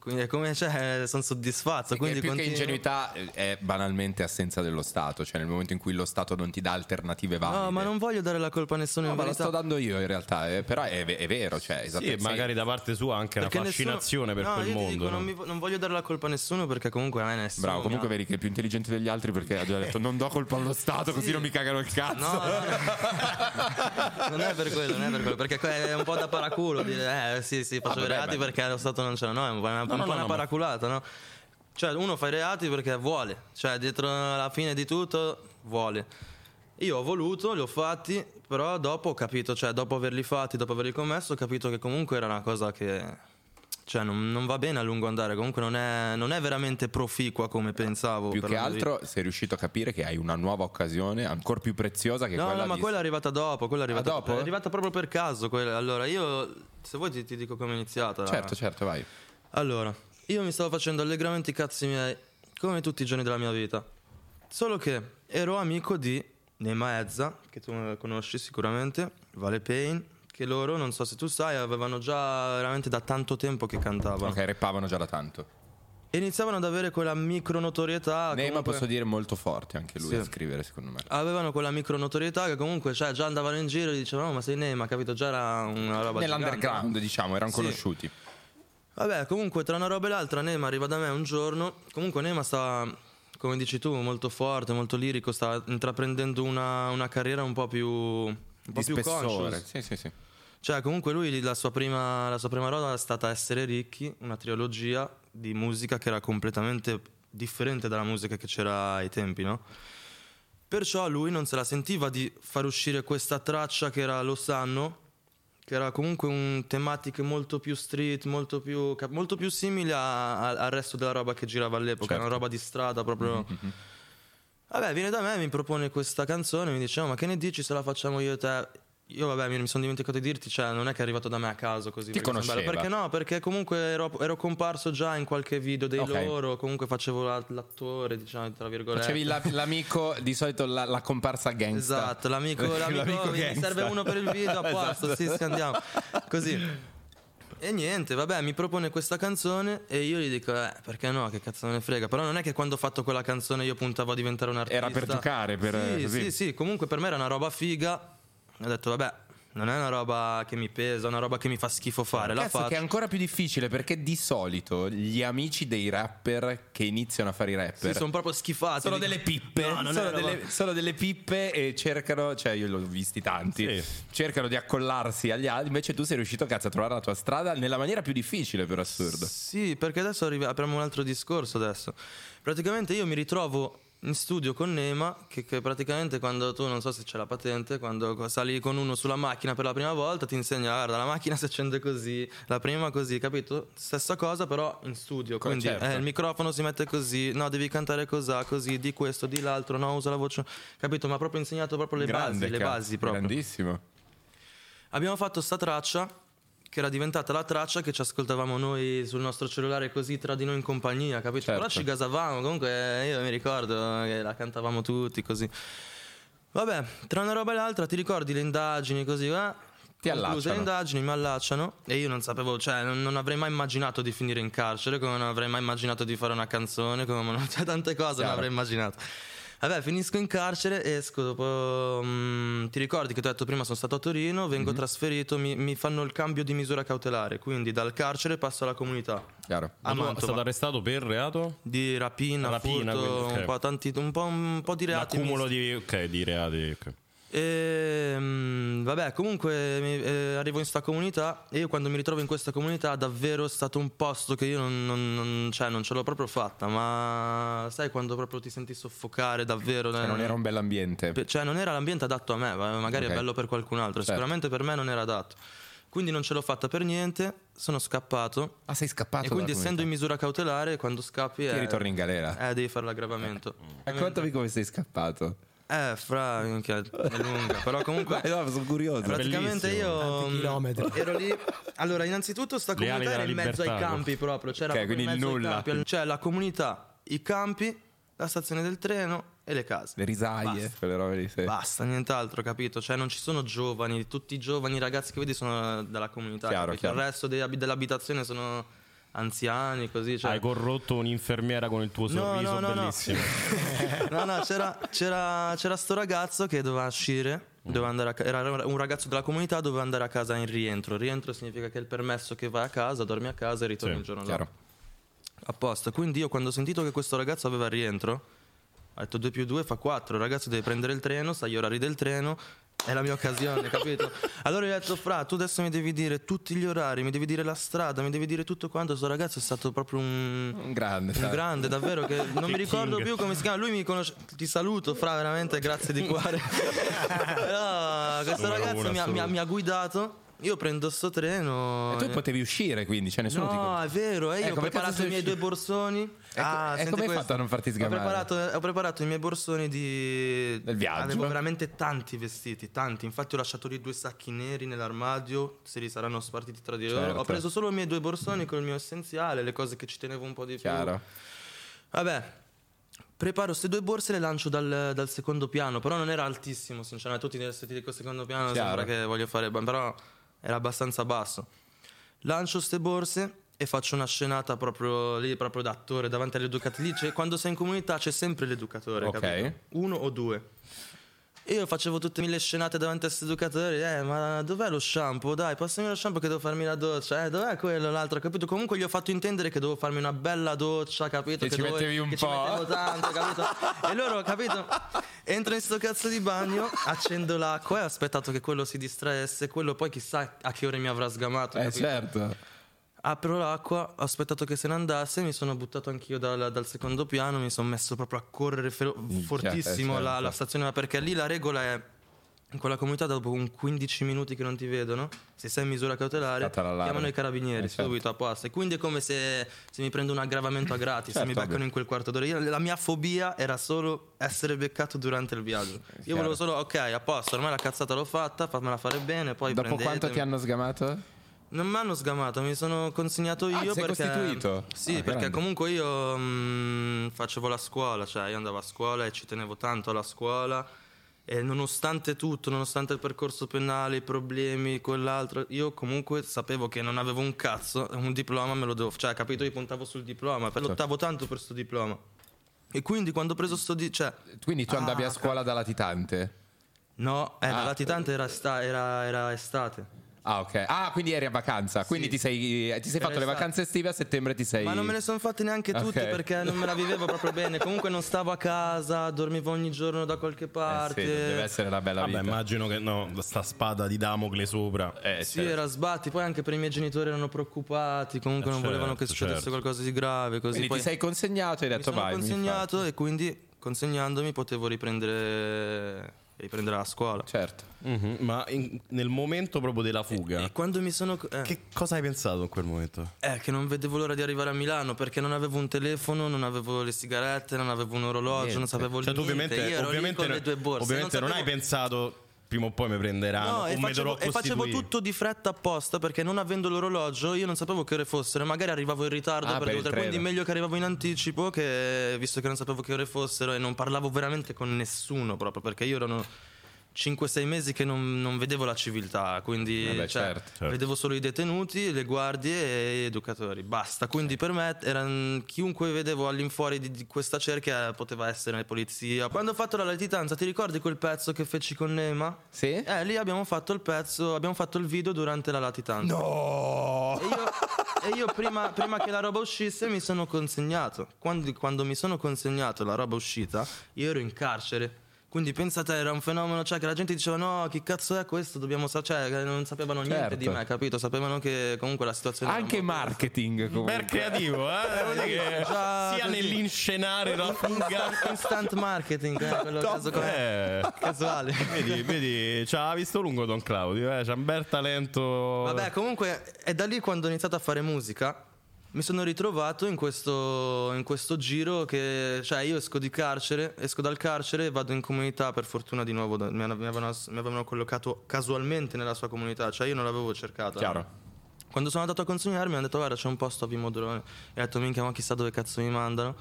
quindi è come cioè, sono soddisfatto. Perché Quindi più che continuo- ingenuità eh, è banalmente assenza dello Stato, cioè nel momento in cui lo Stato non ti dà alternative valide. No, ma non voglio dare la colpa a nessuno No, in ma la sto dando io in realtà, eh, però è, è vero, cioè, Sì, esattamente. e magari da parte sua anche una Perché nessuno- fascinazione per no, quel mondo. dico, no? non, mi- non voglio dare la colpa a nessuno perché comunque a me nessuno. Bravo, comunque vedi che è più intelligente degli altri perché ha già detto non do colpa allo Stato così non mi cagano il cazzo. No, no, no. non è per quello, non è per quello, perché è un po' da paraculo dire eh sì sì faccio Ah, i reati beh. perché lo Stato non ce l'ha, no, è un po' una, un no, po' no, una no, ma- paraculata, no? Cioè uno fa i reati perché vuole, cioè dietro la fine di tutto vuole. Io ho voluto, li ho fatti, però dopo ho capito, cioè dopo averli fatti, dopo averli commesso, ho capito che comunque era una cosa che Cioè, non, non va bene a lungo andare. Comunque, non è, non è veramente proficua come pensavo. Più che altro sei riuscito a capire che hai una nuova occasione ancora più preziosa che No, quella no, ma di... quella è arrivata dopo. Quella è arrivata, Ah, dopo? È arrivata proprio per caso. quella. Allora, io, se vuoi, ti, ti dico come è iniziata. Certo, certo, vai. Allora, io mi stavo facendo allegramente i cazzi miei, come tutti i giorni della mia vita. Solo che ero amico di Nema Ezza, che tu conosci sicuramente, Vale Payne, che loro, non so se tu sai, avevano già veramente da tanto tempo che cantavano. Ok, reppavano già da tanto. E iniziavano ad avere quella micronotorietà. Neymar comunque- posso dire molto forte anche lui Sì. a scrivere secondo me. Avevano quella micronotorietà che comunque cioè, già andavano in giro e dicevano, "Oh, ma sei Neymar, capito? Già era una roba gigante. Nell'underground diciamo, erano Sì. conosciuti. Vabbè, comunque tra una roba e l'altra Nema arriva da me un giorno. Comunque Nema sta, come dici tu, molto forte, molto lirico, sta intraprendendo una, una carriera un po' più... Un po' Di più conscious. Sì, sì, sì. Cioè, comunque lui la sua, prima, la sua prima roba è stata Essere ricchi, una trilogia di musica che era completamente differente dalla musica che c'era ai tempi, no? Perciò lui non se la sentiva di far uscire questa traccia che era Lo sanno, che era comunque un tematiche molto più street, molto più, molto più simile a- a- al resto della roba che girava all'epoca, Certo. era una roba di strada proprio. Vabbè, viene da me, mi propone questa canzone, mi dice, "Oh, ma che ne dici se la facciamo io e te? Io vabbè, mi, sono dimenticato di dirti, cioè non è che è arrivato da me a caso così. Ti perché sono bello. conosceva? Perché no? Perché comunque ero, ero comparso già in qualche video dei Ok. loro, comunque facevo la- l'attore, diciamo, tra virgolette. Facevi la- l'amico, di solito la, la comparsa gangsta. Esatto, l'amico, [laughs] l'amico, L'amico mi gangsta. serve uno per il video, [laughs] a posto, Esatto. sì, sì, andiamo. Così. E niente, vabbè, mi propone questa canzone e io gli dico, eh, perché no, che cazzo me ne frega. Però non è che quando ho fatto quella canzone io puntavo a diventare un artista. Era per giocare, per- Sì, così. sì, sì, comunque per me era una roba figa. Ho detto, vabbè, non è una roba che mi pesa, è una roba che mi fa schifo fare. La Cazzo, faccio. che è ancora più difficile perché di solito gli amici dei rapper che iniziano a fare i Sì, rapper sono proprio schifati. sono Dico- delle pippe, No, non è sono, roba- delle, sono delle pippe e cercano, cioè io l'ho visti tanti, Sì. cercano di accollarsi agli altri, invece tu sei riuscito cazzo, a trovare la tua strada nella maniera più difficile per assurdo. Sì, perché adesso arrivi- apriamo un altro discorso adesso. Praticamente io mi ritrovo in studio con Nema, che, che praticamente quando tu, non so se c'è la patente, quando sali con uno sulla macchina per la prima volta ti insegna, guarda, la macchina si accende così, la prima così, capito? Stessa cosa però in studio, Co- quindi certo. eh, il microfono si mette così, no, devi cantare così, così, di questo, di l'altro, no, usa la voce, capito? Ma ha proprio insegnato proprio le Grande, basi, le basi proprio. Grandissimo. Abbiamo fatto sta traccia che era diventata la traccia che ci ascoltavamo noi sul nostro cellulare così tra di noi in compagnia, capito? Certo. Però ci gasavamo, comunque io mi ricordo che la cantavamo tutti così. Vabbè, tra una roba e l'altra ti ricordi le indagini così, eh? Ti Concluse allacciano. le indagini, mi allacciano e io non sapevo, cioè non, non avrei mai immaginato di finire in carcere, come non avrei mai immaginato di fare una canzone, come non, [laughs] cioè, tante cose non Chiaro. avrei immaginato. Vabbè, finisco in carcere, esco dopo... mm, ti ricordi che ti ho detto prima sono stato a Torino, vengo Mhm. trasferito, mi, mi fanno il cambio di misura cautelare, quindi dal carcere passo alla comunità. Chiaro. A Ma Mantova. stato arrestato per reato? Di rapina, Rapina, furto, quindi, ok. un, po tanti, un, po', un po' di reati. L'accumulo misti. di, ok, di reati. ok. E, mm, vabbè, comunque eh, arrivo in sta comunità e io quando mi ritrovo in questa comunità davvero è stato un posto che io non, non- non- cioè, non ce l'ho proprio fatta, ma sai quando proprio ti senti soffocare davvero? Cioè, eh, non era un bell'ambiente. Pe- Cioè, non era l'ambiente adatto a me, ma- magari Ok. è bello per qualcun altro. Certo. Sicuramente per me non era adatto. Quindi non ce l'ho fatta per niente, sono scappato. Ah, sei scappato e quindi, essendo in comunità. misura cautelare, quando scappi. Ti eh, ritorni in galera. Eh, devi fare l'aggravamento. Raccontami come sei scappato. Eh, fra, minchia, è lunga. Però comunque. [laughs] Eh, no, sono curioso. Praticamente Bellissimo. io ero lì. Allora, innanzitutto sta Le comunità era in mezzo ai campi proprio. C'era Ok, proprio in quindi ai nulla. campi. C'è la comunità, i campi, la stazione del treno e le case. Le risaie, Basta. quelle robe lì. sì. Basta, nient'altro, capito? Cioè, non ci sono giovani, tutti i giovani ragazzi che vedi sono della comunità. Chiaro, chiaro. Il resto dell'abitazione sono anziani, così. Cioè... Hai corrotto un'infermiera con il tuo sorriso no, no, no. bellissimo. [laughs] No, no, c'era, c'era, c'era sto ragazzo che doveva uscire. doveva andare a ca- era un ragazzo della comunità, doveva andare a casa in rientro. Rientro significa che è il permesso che vai a casa, dormi a casa e ritorni Sì, il giorno dopo. A posto. Quindi io quando ho sentito che questo ragazzo aveva il rientro, ho detto 2 più 2 fa 4. Il ragazzo deve prendere il treno, sa gli orari del treno. È la mia occasione, capito? Allora gli ho detto, Fra, tu adesso mi devi dire tutti gli orari, mi devi dire la strada, mi devi dire tutto quanto. Questo ragazzo è stato proprio un, Un grande. un grande, davvero, che [laughs] non mi ricordo king. più come si chiama. Lui mi conosce. Ti saluto, Fra, veramente, grazie di [laughs] cuore. [laughs] Però questo Numero ragazzo mi ha, mi ha- mi ha guidato io prendo sto treno. E tu eh, potevi uscire, quindi, cioè nessuno ti No, è vero, io Eh, ho come preparato i miei due borsoni. Ah, e senti come hai fatto a non farti Ho sgamare? preparato, ho preparato i miei borsoni di... Del viaggio? Avevo veramente tanti vestiti, tanti. Infatti ho lasciato lì due sacchi neri nell'armadio, se li saranno spartiti tra di loro. Certo. Ho preso solo i miei due borsoni con il mio essenziale, le cose che ci tenevo un po' di più. Chiaro. Vabbè, preparo queste due borse e le lancio dal, dal secondo piano, però non era altissimo, sinceramente. Tutti nel secondo piano Chiaro. sembra che voglio fare, però era abbastanza basso. Lancio queste borse e faccio una scenata proprio lì, proprio da attore, davanti c'è- quando sei in comunità c'è sempre l'educatore, Ok. capito? Uno o due. Io facevo tutte mille scenate davanti a questi educatori. Eh, ma dov'è lo shampoo? Dai, passami lo shampoo che devo farmi la doccia. Eh, dov'è quello, l'altro? Capito? Comunque gli ho fatto intendere che devo farmi una bella doccia, capito? Che ci dovevo- mettevi un che po'. Ci mettevo tanto, capito? e loro, capito? Entro in sto cazzo di bagno, accendo l'acqua e ho aspettato che quello si distraesse. Quello poi chissà a che ore mi avrà sgamato. Eh, capito? certo. Apro l'acqua, ho aspettato che se ne andasse, mi sono buttato anch'io dal, dal secondo piano, mi sono messo proprio a correre fero- fortissimo eh, la, certo. la stazione, perché lì la regola è in quella comunità dopo un 15 minuti che non ti vedono, se sei in misura cautelare, chiamano i carabinieri Eh, certo. subito a posto. E quindi è come se, se mi prendo un aggravamento a gratis, se Certo, mi beccano in quel quarto d'ora. Io- la mia fobia era solo essere beccato durante il viaggio. Io chiaro. volevo solo, ok, a posto, ormai la cazzata l'ho fatta, fammela fare bene, poi Dopo quanto ti hanno sgamato? Non mi hanno sgamato, mi sono consegnato io Ah, perché costituito? Sì, Ah, perché grande. comunque io mm, facevo la scuola, cioè io andavo a scuola e ci tenevo tanto alla scuola e nonostante tutto, nonostante il percorso penale, i problemi, quell'altro, io comunque sapevo che non avevo un cazzo, un diploma me lo devo, cioè capito, io puntavo sul diploma, Certo. lottavo tanto per sto diploma. E quindi quando ho preso sto di, cioè Quindi tu andavi Ah, a scuola da latitante? no, eh, Ah. la latitante era, esta- era- era estate. Ah, ok. Ah, quindi eri a vacanza. Quindi ti sei, ti sei fatto le esatto. vacanze estive a settembre ti sei. Ma non me ne sono fatte neanche tutte Ok. perché non me la vivevo proprio bene. Comunque non stavo a casa, dormivo ogni giorno da qualche Eh parte. sì, deve essere una bella Vabbè, vita. immagino che no, sta spada di Damocle sopra. Eh, Sì, certo. era sbatti. Poi anche per i miei genitori erano preoccupati. Comunque Eh, non volevano certo, che succedesse certo. qualcosa di grave. Così Quindi poi ti sei consegnato e hai mi detto sono vai. mi consegnato e quindi consegnandomi potevo riprendere, riprendere la scuola. Certo. Mhm, Ma in- nel momento proprio della fuga, E quando mi sono. Eh, che cosa hai pensato in quel momento? eh, che non vedevo l'ora di arrivare a Milano perché non avevo un telefono, non avevo le sigarette, non avevo un orologio, Niente. non sapevo Cioè, tu niente. ovviamente, Io ero lì ovviamente, con le due borse. ovviamente non, sapevo- hai pensato prima o poi mi prenderanno No, e facevo, e facevo tutto di fretta apposta perché non avendo l'orologio io non sapevo che ore fossero, magari arrivavo in ritardo Ah, per per ore, quindi meglio che arrivavo in anticipo che visto che non sapevo che ore fossero e non parlavo veramente con nessuno proprio perché io erano 5-6 mesi che non, non vedevo la civiltà, quindi Vabbè, cioè, certo, certo. vedevo solo i detenuti, le guardie e gli educatori, basta. Quindi per me era, chiunque vedevo all'infuori di, di questa cerchia poteva essere polizia. Quando ho fatto la latitanza, ti ricordi quel pezzo che feci con Nema? Sì? Eh, lì abbiamo fatto il pezzo, abbiamo fatto il video durante la latitanza. No! E io, e io prima, prima che la roba uscisse mi sono consegnato. Quando, quando mi sono consegnato la roba uscita, io ero in carcere. Quindi pensate, era un fenomeno, cioè che la gente diceva no, chi cazzo è questo? Dobbiamo sapere, cioè non sapevano niente Certo. di me, capito? Sapevano che comunque la situazione era Anche marketing comunque. Per creativo, eh? Devo dire che Già, sia così. nell'inscenare la fuga. Instant, marketing, eh, quello caso Eh, casuale. vedi, vedi, c'ha visto lungo Don Claudio, eh? c'ha un bel talento. Vabbè, comunque è da lì quando ho iniziato a fare musica. Mi sono ritrovato in questo, in questo giro che, cioè, io esco di carcere, esco dal carcere e vado in comunità. Per fortuna, di nuovo, da- mi, avevano, mi avevano collocato casualmente nella sua comunità, cioè io non l'avevo cercata. Chiaro. Quando sono andato a consegnarmi, mi hanno detto: Guarda, c'è un posto a Vimodrone. E ho detto: Minchia, ma chissà dove cazzo mi mandano.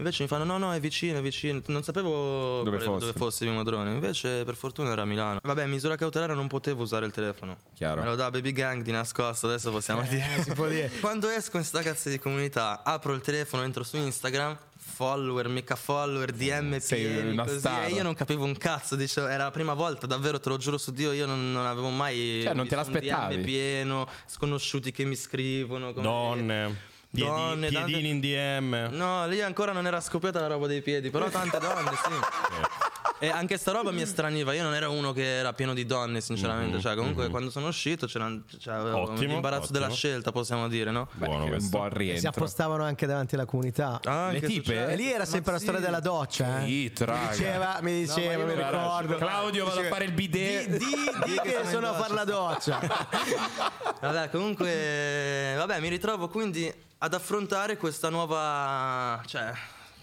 Invece mi fanno: No, no, è vicino, è vicino. Non sapevo Dove fosse. dove fosse Vimodrone. Invece, per fortuna, era a Milano. Vabbè, misura cautelare non potevo usare il telefono. Chiaro. Me lo dà Baby Gang di nascosto, adesso possiamo dire. si può dire. [laughs] Quando esco in sta cazzo di comunità, apro il telefono, entro su Instagram, follower, mica follower, DM Sei pieni, così. E io non capivo un cazzo, dicevo, era la prima volta, davvero, te lo giuro su Dio, io non, non avevo mai Cioè, non te l'aspettavi. DM pieno, sconosciuti che mi scrivono. come- Donne, piedi- Donne, piedini tante- in DM. No, lì ancora non era scoppiata la roba dei piedi, però tante donne, sì. E anche sta roba mi estraniva. Io non ero uno che era pieno di donne, sinceramente. Cioè, comunque, quando sono uscito c'era, cioè, avevo Mm-hmm. Ottimo, l'imbarazzo ottimo. della scelta, possiamo dire, no? Beh, Buono un buon Si rientro. appostavano anche davanti alla comunità. Anche Le tipe? E lì era sempre Ma la storia sì. della doccia. Eh? Sì, mi diceva, mi, diceva, mi ricordo. Claudio, vado a fare il bidet. Di, di, di che sono a fare la doccia. [laughs] Vabbè, comunque, vabbè, mi ritrovo quindi ad affrontare questa nuova. Cioè,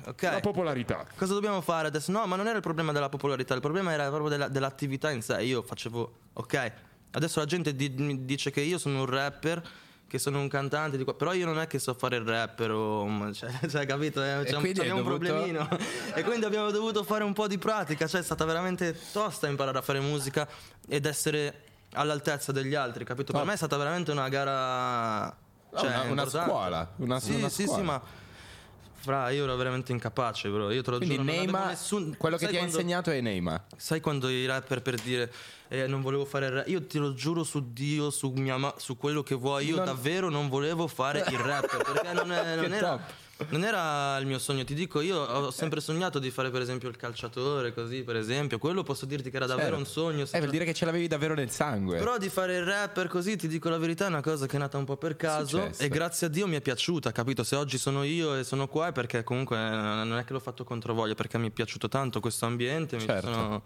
ok. popolarità. Cosa dobbiamo fare adesso? No, ma non era il problema della popolarità, il problema era proprio della- dell'attività in sé. Io facevo, ok, adesso la gente di- mi dice che io sono un rapper, che sono un cantante, di qua, però io non è che so fare il rapper, o, cioè, [laughs] cioè, capito? Eh, un- hai abbiamo un dovuto- problemino. e quindi abbiamo dovuto fare un po' di pratica, cioè è stata veramente tosta imparare a fare musica ed essere all'altezza degli altri, capito? Per me è stata veramente una gara... Cioè, una- una scuola, una- sì, una sì, scuola. sì, ma... Fra, io ero veramente incapace, bro. Io te lo Quindi giuro, Neymar, nessun- quello che ti ha insegnato è Neymar. Sai quando i rapper per dire eh, non volevo fare il rap? Io te lo giuro su Dio, su, mia ma- su quello che vuoi. Io Non- davvero non volevo fare il rapper [laughs] perché non, è- non era, top. Non era il mio sogno. Ti dico, io ho sempre sognato di fare per esempio il calciatore, così per esempio. Quello posso dirti che era davvero Certo. un sogno. Eh, vuol dire che ce l'avevi davvero nel sangue. Però di fare il rapper così, ti dico la verità, è una cosa che è nata un po' per caso Successo. e grazie a Dio mi è piaciuta, capito? Se oggi sono io e sono qua è perché comunque eh, non è che l'ho fatto contro voglia, perché mi è piaciuto tanto questo ambiente, mi, Certo. sono,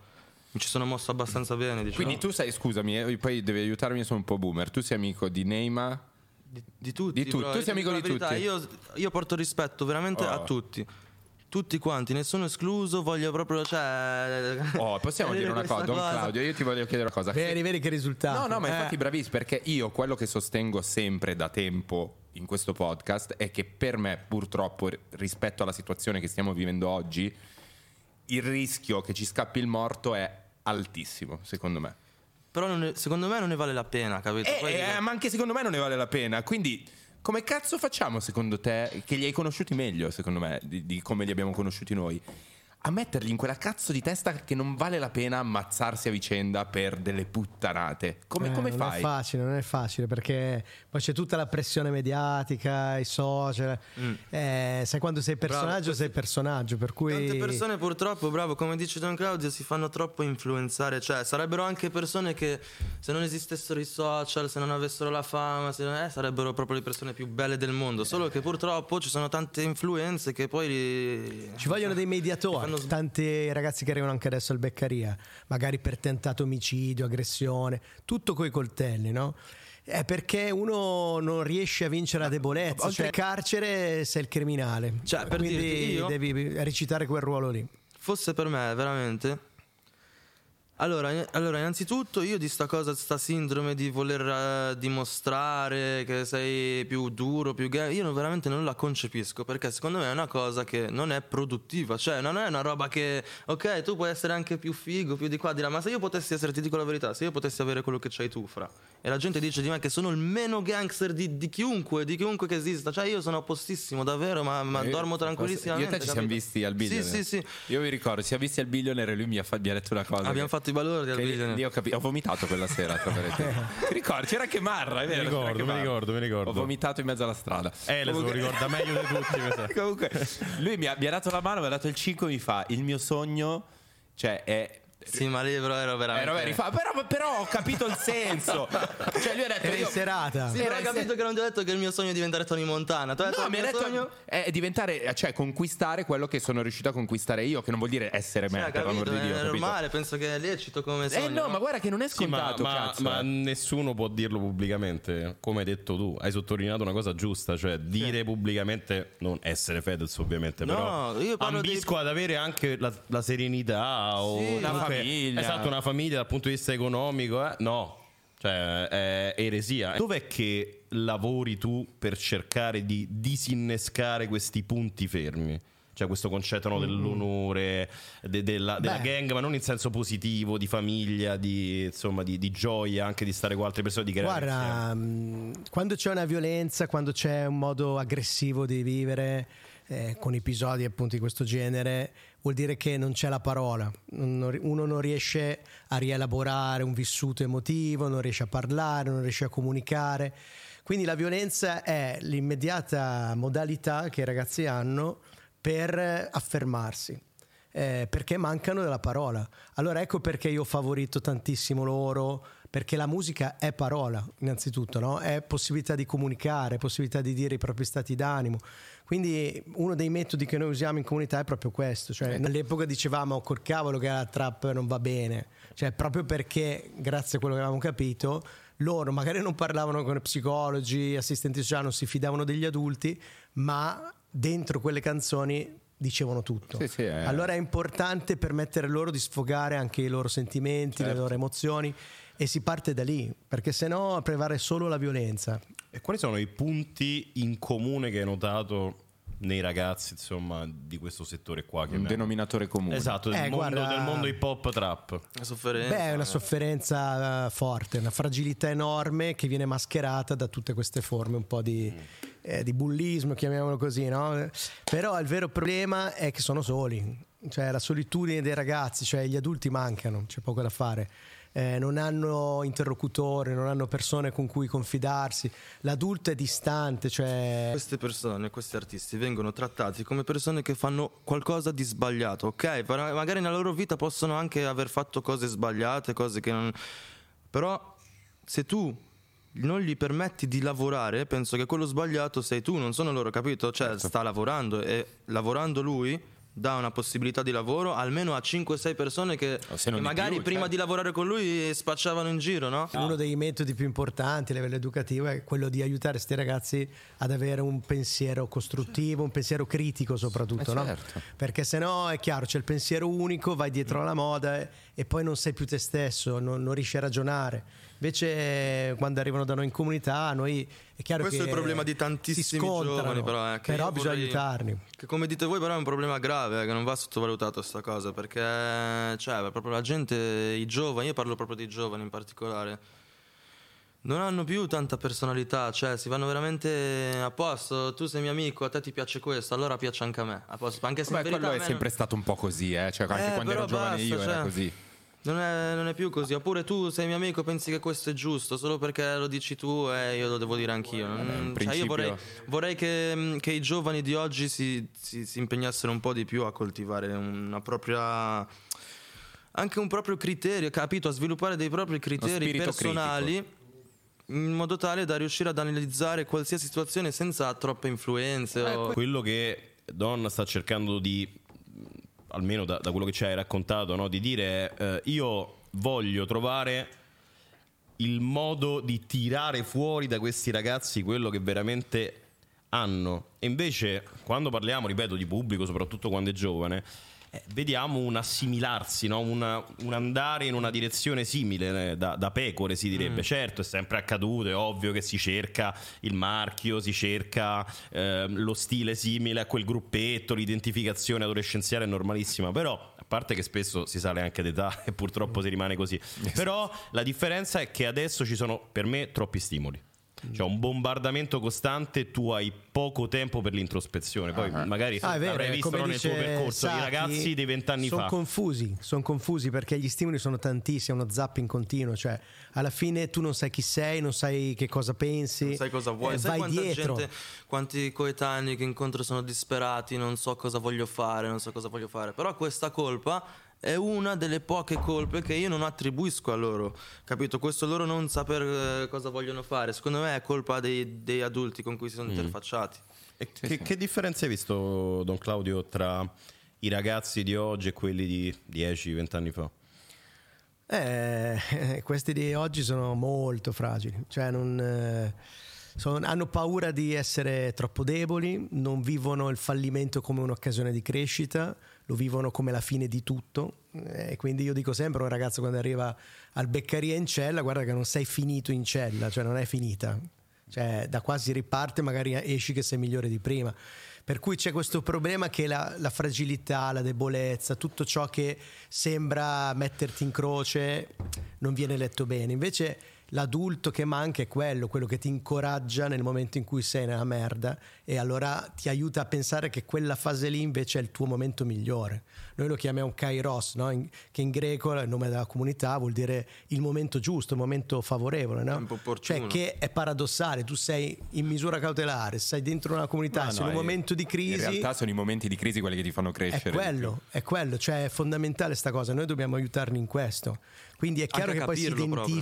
mi ci sono mosso abbastanza bene, diciamo. Quindi tu sei, scusami, eh, poi devi aiutarmi, sono un po' boomer. Tu sei amico di Neymar? Di, di tutti, Di tu io sei amico di verità, tutti? Io, io porto rispetto veramente a Oh. tutti. Tutti quanti, nessuno escluso, voglio proprio, cioè... Oh, possiamo [laughs] dire una cosa, Don Claudio, io ti voglio chiedere una cosa. Vedi, vedi che risultato. No, no, ma Eh. infatti bravissimo, perché io quello che sostengo sempre da tempo in questo podcast è che per me, purtroppo, rispetto alla situazione che stiamo vivendo oggi, il rischio che ci scappi il morto è altissimo, secondo me. Però ne- secondo me non ne vale la pena, capito? Eh, Poi eh, ma anche secondo me non ne vale la pena. Quindi, come cazzo facciamo secondo te, che li hai conosciuti meglio, secondo me, di, di come li abbiamo conosciuti noi? A metterli in quella cazzo di testa che non vale la pena ammazzarsi a vicenda per delle puttanate. Come, Eh, come non fai? è facile, non è facile perché poi c'è tutta la pressione mediatica, i social. Eh, sai quando sei personaggio, Bravo, sei personaggio. Per cui Tante persone purtroppo, bravo, come dice Don Claudio, si fanno troppo influenzare, cioè sarebbero anche persone che se non esistessero i social, se non avessero la fama, se non- eh, sarebbero proprio le persone più belle del mondo, solo che purtroppo ci sono tante influenze che poi... li- Ci vogliono dei mediatori, tanti ragazzi che arrivano anche adesso al Beccaria, magari per tentato omicidio, aggressione, tutto coi coltelli, no? È perché uno non riesce a vincere la debolezza, oltre- cioè in carcere sei il criminale, Cioè, per quindi dirti, io- devi recitare quel ruolo lì. Fosse per me, veramente... Allora, eh, allora, innanzitutto io di sta cosa, sta sindrome di voler eh, dimostrare che sei più duro, più gay, io non- veramente non la concepisco perché secondo me è una cosa che non è produttiva, cioè non è una roba che, ok, tu puoi essere anche più figo, più di qua, di là, ma se io potessi essere, ti dico la verità, se io potessi avere quello che c'hai tu, fra, e la gente dice di me che sono il meno gangster di, di chiunque, di chiunque che esista, cioè io sono a postissimo, davvero, ma, ma Io- dormo tranquillissimamente. Io e te ci siamo capito? visti al billionaire. Sì, sì, sì. Io vi ricordo, ci siamo visti al billionaire e lui mi ha, fa- mi ha detto una cosa. Abbiamo che- fatto i valori al che billionaire. lì ho, capi- ho vomitato quella sera. tra. [laughs] Ti ricordi? C'era anche Marra, è vero? Mi ricordo, mi ricordo, mi ricordo. Ho vomitato in mezzo alla strada. Eh, lo Comunque- ricorda meglio di tutti. [laughs] Comunque, lui mi ha, mi ha dato la mano, mi ha dato il 5 mi fa, il mio sogno, cioè è... Sì, ma lì però ero Eh, veramente... Roberto, fa, però, però ho capito il senso. [laughs] Cioè lui ha detto... Era in io- serata. Sì, però Era ho capito che non ti ho detto che il mio sogno è diventare Tony Montana. Tu hai detto No, mi ha detto sogno... è diventare, cioè conquistare quello che sono riuscito a conquistare io, che non vuol dire essere me, Cioè, per l'amor capito, di Dio. è normale, penso che è lecito come sogno. Eh no, ma guarda che non è Sì, ma, scontato, ma- cazzo. ma eh. nessuno può dirlo pubblicamente, come hai detto tu. Hai sottolineato una cosa giusta, cioè dire pubblicamente, non essere Fedez ovviamente, No, però io ambisco ad avere anche la, la serenità o Sì, la comunque- famiglia. Esatto, una famiglia dal punto di vista economico, eh? no. Cioè, è eresia. Dov'è che lavori tu per cercare di disinnescare questi punti fermi? Cioè questo concetto no, dell'onore, de- della, della gang, ma non in senso positivo, di famiglia, di, insomma, di, di gioia, anche di stare con altre persone, di creare. Guarda, mh, quando c'è una violenza, quando c'è un modo aggressivo di vivere, eh, con episodi appunto di questo genere, vuol dire che non c'è la parola. Uno non riesce a rielaborare un vissuto emotivo, non riesce a parlare, non riesce a comunicare. Quindi la violenza è l'immediata modalità che i ragazzi hanno per affermarsi. eh, perché mancano della parola. Allora ecco perché io ho favorito tantissimo loro, perché la musica è parola, innanzitutto, no? è possibilità di comunicare, possibilità di dire i propri stati d'animo. Quindi uno dei metodi che noi usiamo in comunità è proprio questo, cioè all'epoca dicevamo col cavolo che la trap non va bene, cioè proprio perché grazie a quello che avevamo capito loro magari non parlavano con psicologi, assistenti sociali, non si fidavano degli adulti, ma dentro quelle canzoni dicevano tutto. Sì, sì, è- Allora è importante permettere loro di sfogare anche i loro sentimenti, le Certo. loro emozioni e si parte da lì, perché sennò prevale solo la violenza. E quali sono i punti in comune che hai notato nei ragazzi, insomma, di questo settore qua? un chiamiamolo? denominatore comune. Esatto, del, Eh, mondo, guarda- del mondo hip hop trap. La sofferenza. Beh, è una sofferenza eh, forte, una fragilità enorme che viene mascherata da tutte queste forme un po' di, eh, di bullismo, chiamiamolo così, no? Però il vero problema è che sono soli, cioè la solitudine dei ragazzi, cioè gli adulti mancano, c'è poco da fare. Eh, non hanno interlocutori, non hanno persone con cui confidarsi, l'adulto è distante, cioè Queste persone, questi artisti vengono trattati come persone che fanno qualcosa di sbagliato, ok? Magari nella loro vita possono anche aver fatto cose sbagliate, cose che non... Però se tu non gli permetti di lavorare, penso che quello sbagliato sei tu, non sono loro, capito? Cioè sta lavorando e lavorando lui dà una possibilità di lavoro almeno a 5-6 persone che, che magari più, prima certo. di lavorare con lui spacciavano in giro, no? Uno dei metodi più importanti a livello educativo è quello di aiutare questi ragazzi ad avere un pensiero costruttivo, un pensiero critico soprattutto, Eh, no? certo. Perché se no è chiaro, c'è il pensiero unico, vai dietro alla moda e, e poi non sei più te stesso, non, non riesci a ragionare. Invece eh, quando arrivano da noi in comunità, noi è chiaro Questo che è il problema di si tantissimi giovani, però, eh, che però bisogna vorrei- aiutarli. Che come dite voi, però, è un problema grave, eh, che non va sottovalutato sta cosa, perché cioè, proprio la gente, i giovani, io parlo proprio dei giovani in particolare, non hanno più tanta personalità, cioè si vanno veramente a posto, tu sei mio amico, a te ti piace questo, allora piace anche a me, a posto, anche se Beh, quello è sempre stato un po' così, eh? cioè anche Eh, quando ero però giovane basta, io era cioè. così. Non è, non è più così, oppure tu sei mio amico, pensi che questo è giusto, solo perché lo dici tu e io lo devo dire anch'io. Non- in cioè, io vorrei, vorrei che, che i giovani di oggi si, si- si impegnassero un po' di più a coltivare una propria. anche un proprio criterio, capito? A sviluppare dei propri criteri personali. In modo tale da riuscire ad analizzare qualsiasi situazione senza troppe influenze. o... Quello che Don sta cercando di, almeno da, da quello che ci hai raccontato, no, di dire eh, io voglio trovare il modo di tirare fuori da questi ragazzi quello che veramente hanno. E invece, quando parliamo, ripeto, di pubblico, soprattutto quando è giovane, eh, vediamo un assimilarsi, no? Una- un andare in una direzione simile, eh, da, da pecore si direbbe. Certo, è sempre accaduto, è ovvio che si cerca il marchio, si cerca ehm, lo stile simile a quel gruppetto, l'identificazione adolescenziale è normalissima, però a parte che spesso si sale anche d'età [laughs] e purtroppo si rimane così. Però la differenza è che adesso ci sono per me troppi stimoli. Cioè un bombardamento costante, tu hai poco tempo per l'introspezione. Poi magari Ah, è vero, avrai visto come no, nel tuo percorso i Sacchi, ragazzi dei vent'anni sono fa. confusi, sono confusi perché gli stimoli sono tantissimi, è uno zapping continuo, cioè alla fine tu non sai chi sei, non sai che cosa pensi, Non sai cosa vuoi, eh, sai vai quanta dietro. gente, quanti coetanei che incontro sono disperati, non so cosa voglio fare, non so cosa voglio fare. Però questa colpa è una delle poche colpe che io non attribuisco a loro, capito? Questo loro non saper eh, cosa vogliono fare, secondo me è colpa dei, dei adulti con cui si sono Mm. interfacciati. E che, che differenza hai visto, Don Claudio, tra i ragazzi di oggi e quelli di 10-20 anni fa? Eh, [laughs] questi di oggi sono molto fragili, cioè non, eh, sono- hanno paura di essere troppo deboli, non vivono il fallimento come un'occasione di crescita, lo vivono come la fine di tutto. E quindi io dico sempre a un ragazzo quando arriva al beccaria in cella, guarda che non sei finito in cella, cioè non è finita. Cioè, da qua si riparte, magari esci che sei migliore di prima. Per cui c'è questo problema che la, la fragilità, la debolezza, tutto ciò che sembra metterti in croce non viene letto bene. Invece l'adulto che manca è quello, quello che ti incoraggia nel momento in cui sei nella merda e allora ti aiuta a pensare che quella fase lì invece è il tuo momento migliore. Noi lo chiamiamo kairos, no? In- che in greco è il nome della comunità vuol dire il momento giusto, il momento favorevole, no? Cioè che è paradossale, tu sei in misura cautelare, sei dentro una comunità, Ma sei no, in un è- momento di crisi. In realtà sono i momenti di crisi quelli che ti fanno È crescere. più. quello, è quello, cioè è fondamentale sta cosa, noi dobbiamo aiutarli in questo. Quindi è chiaro che poi si capirlo proprio.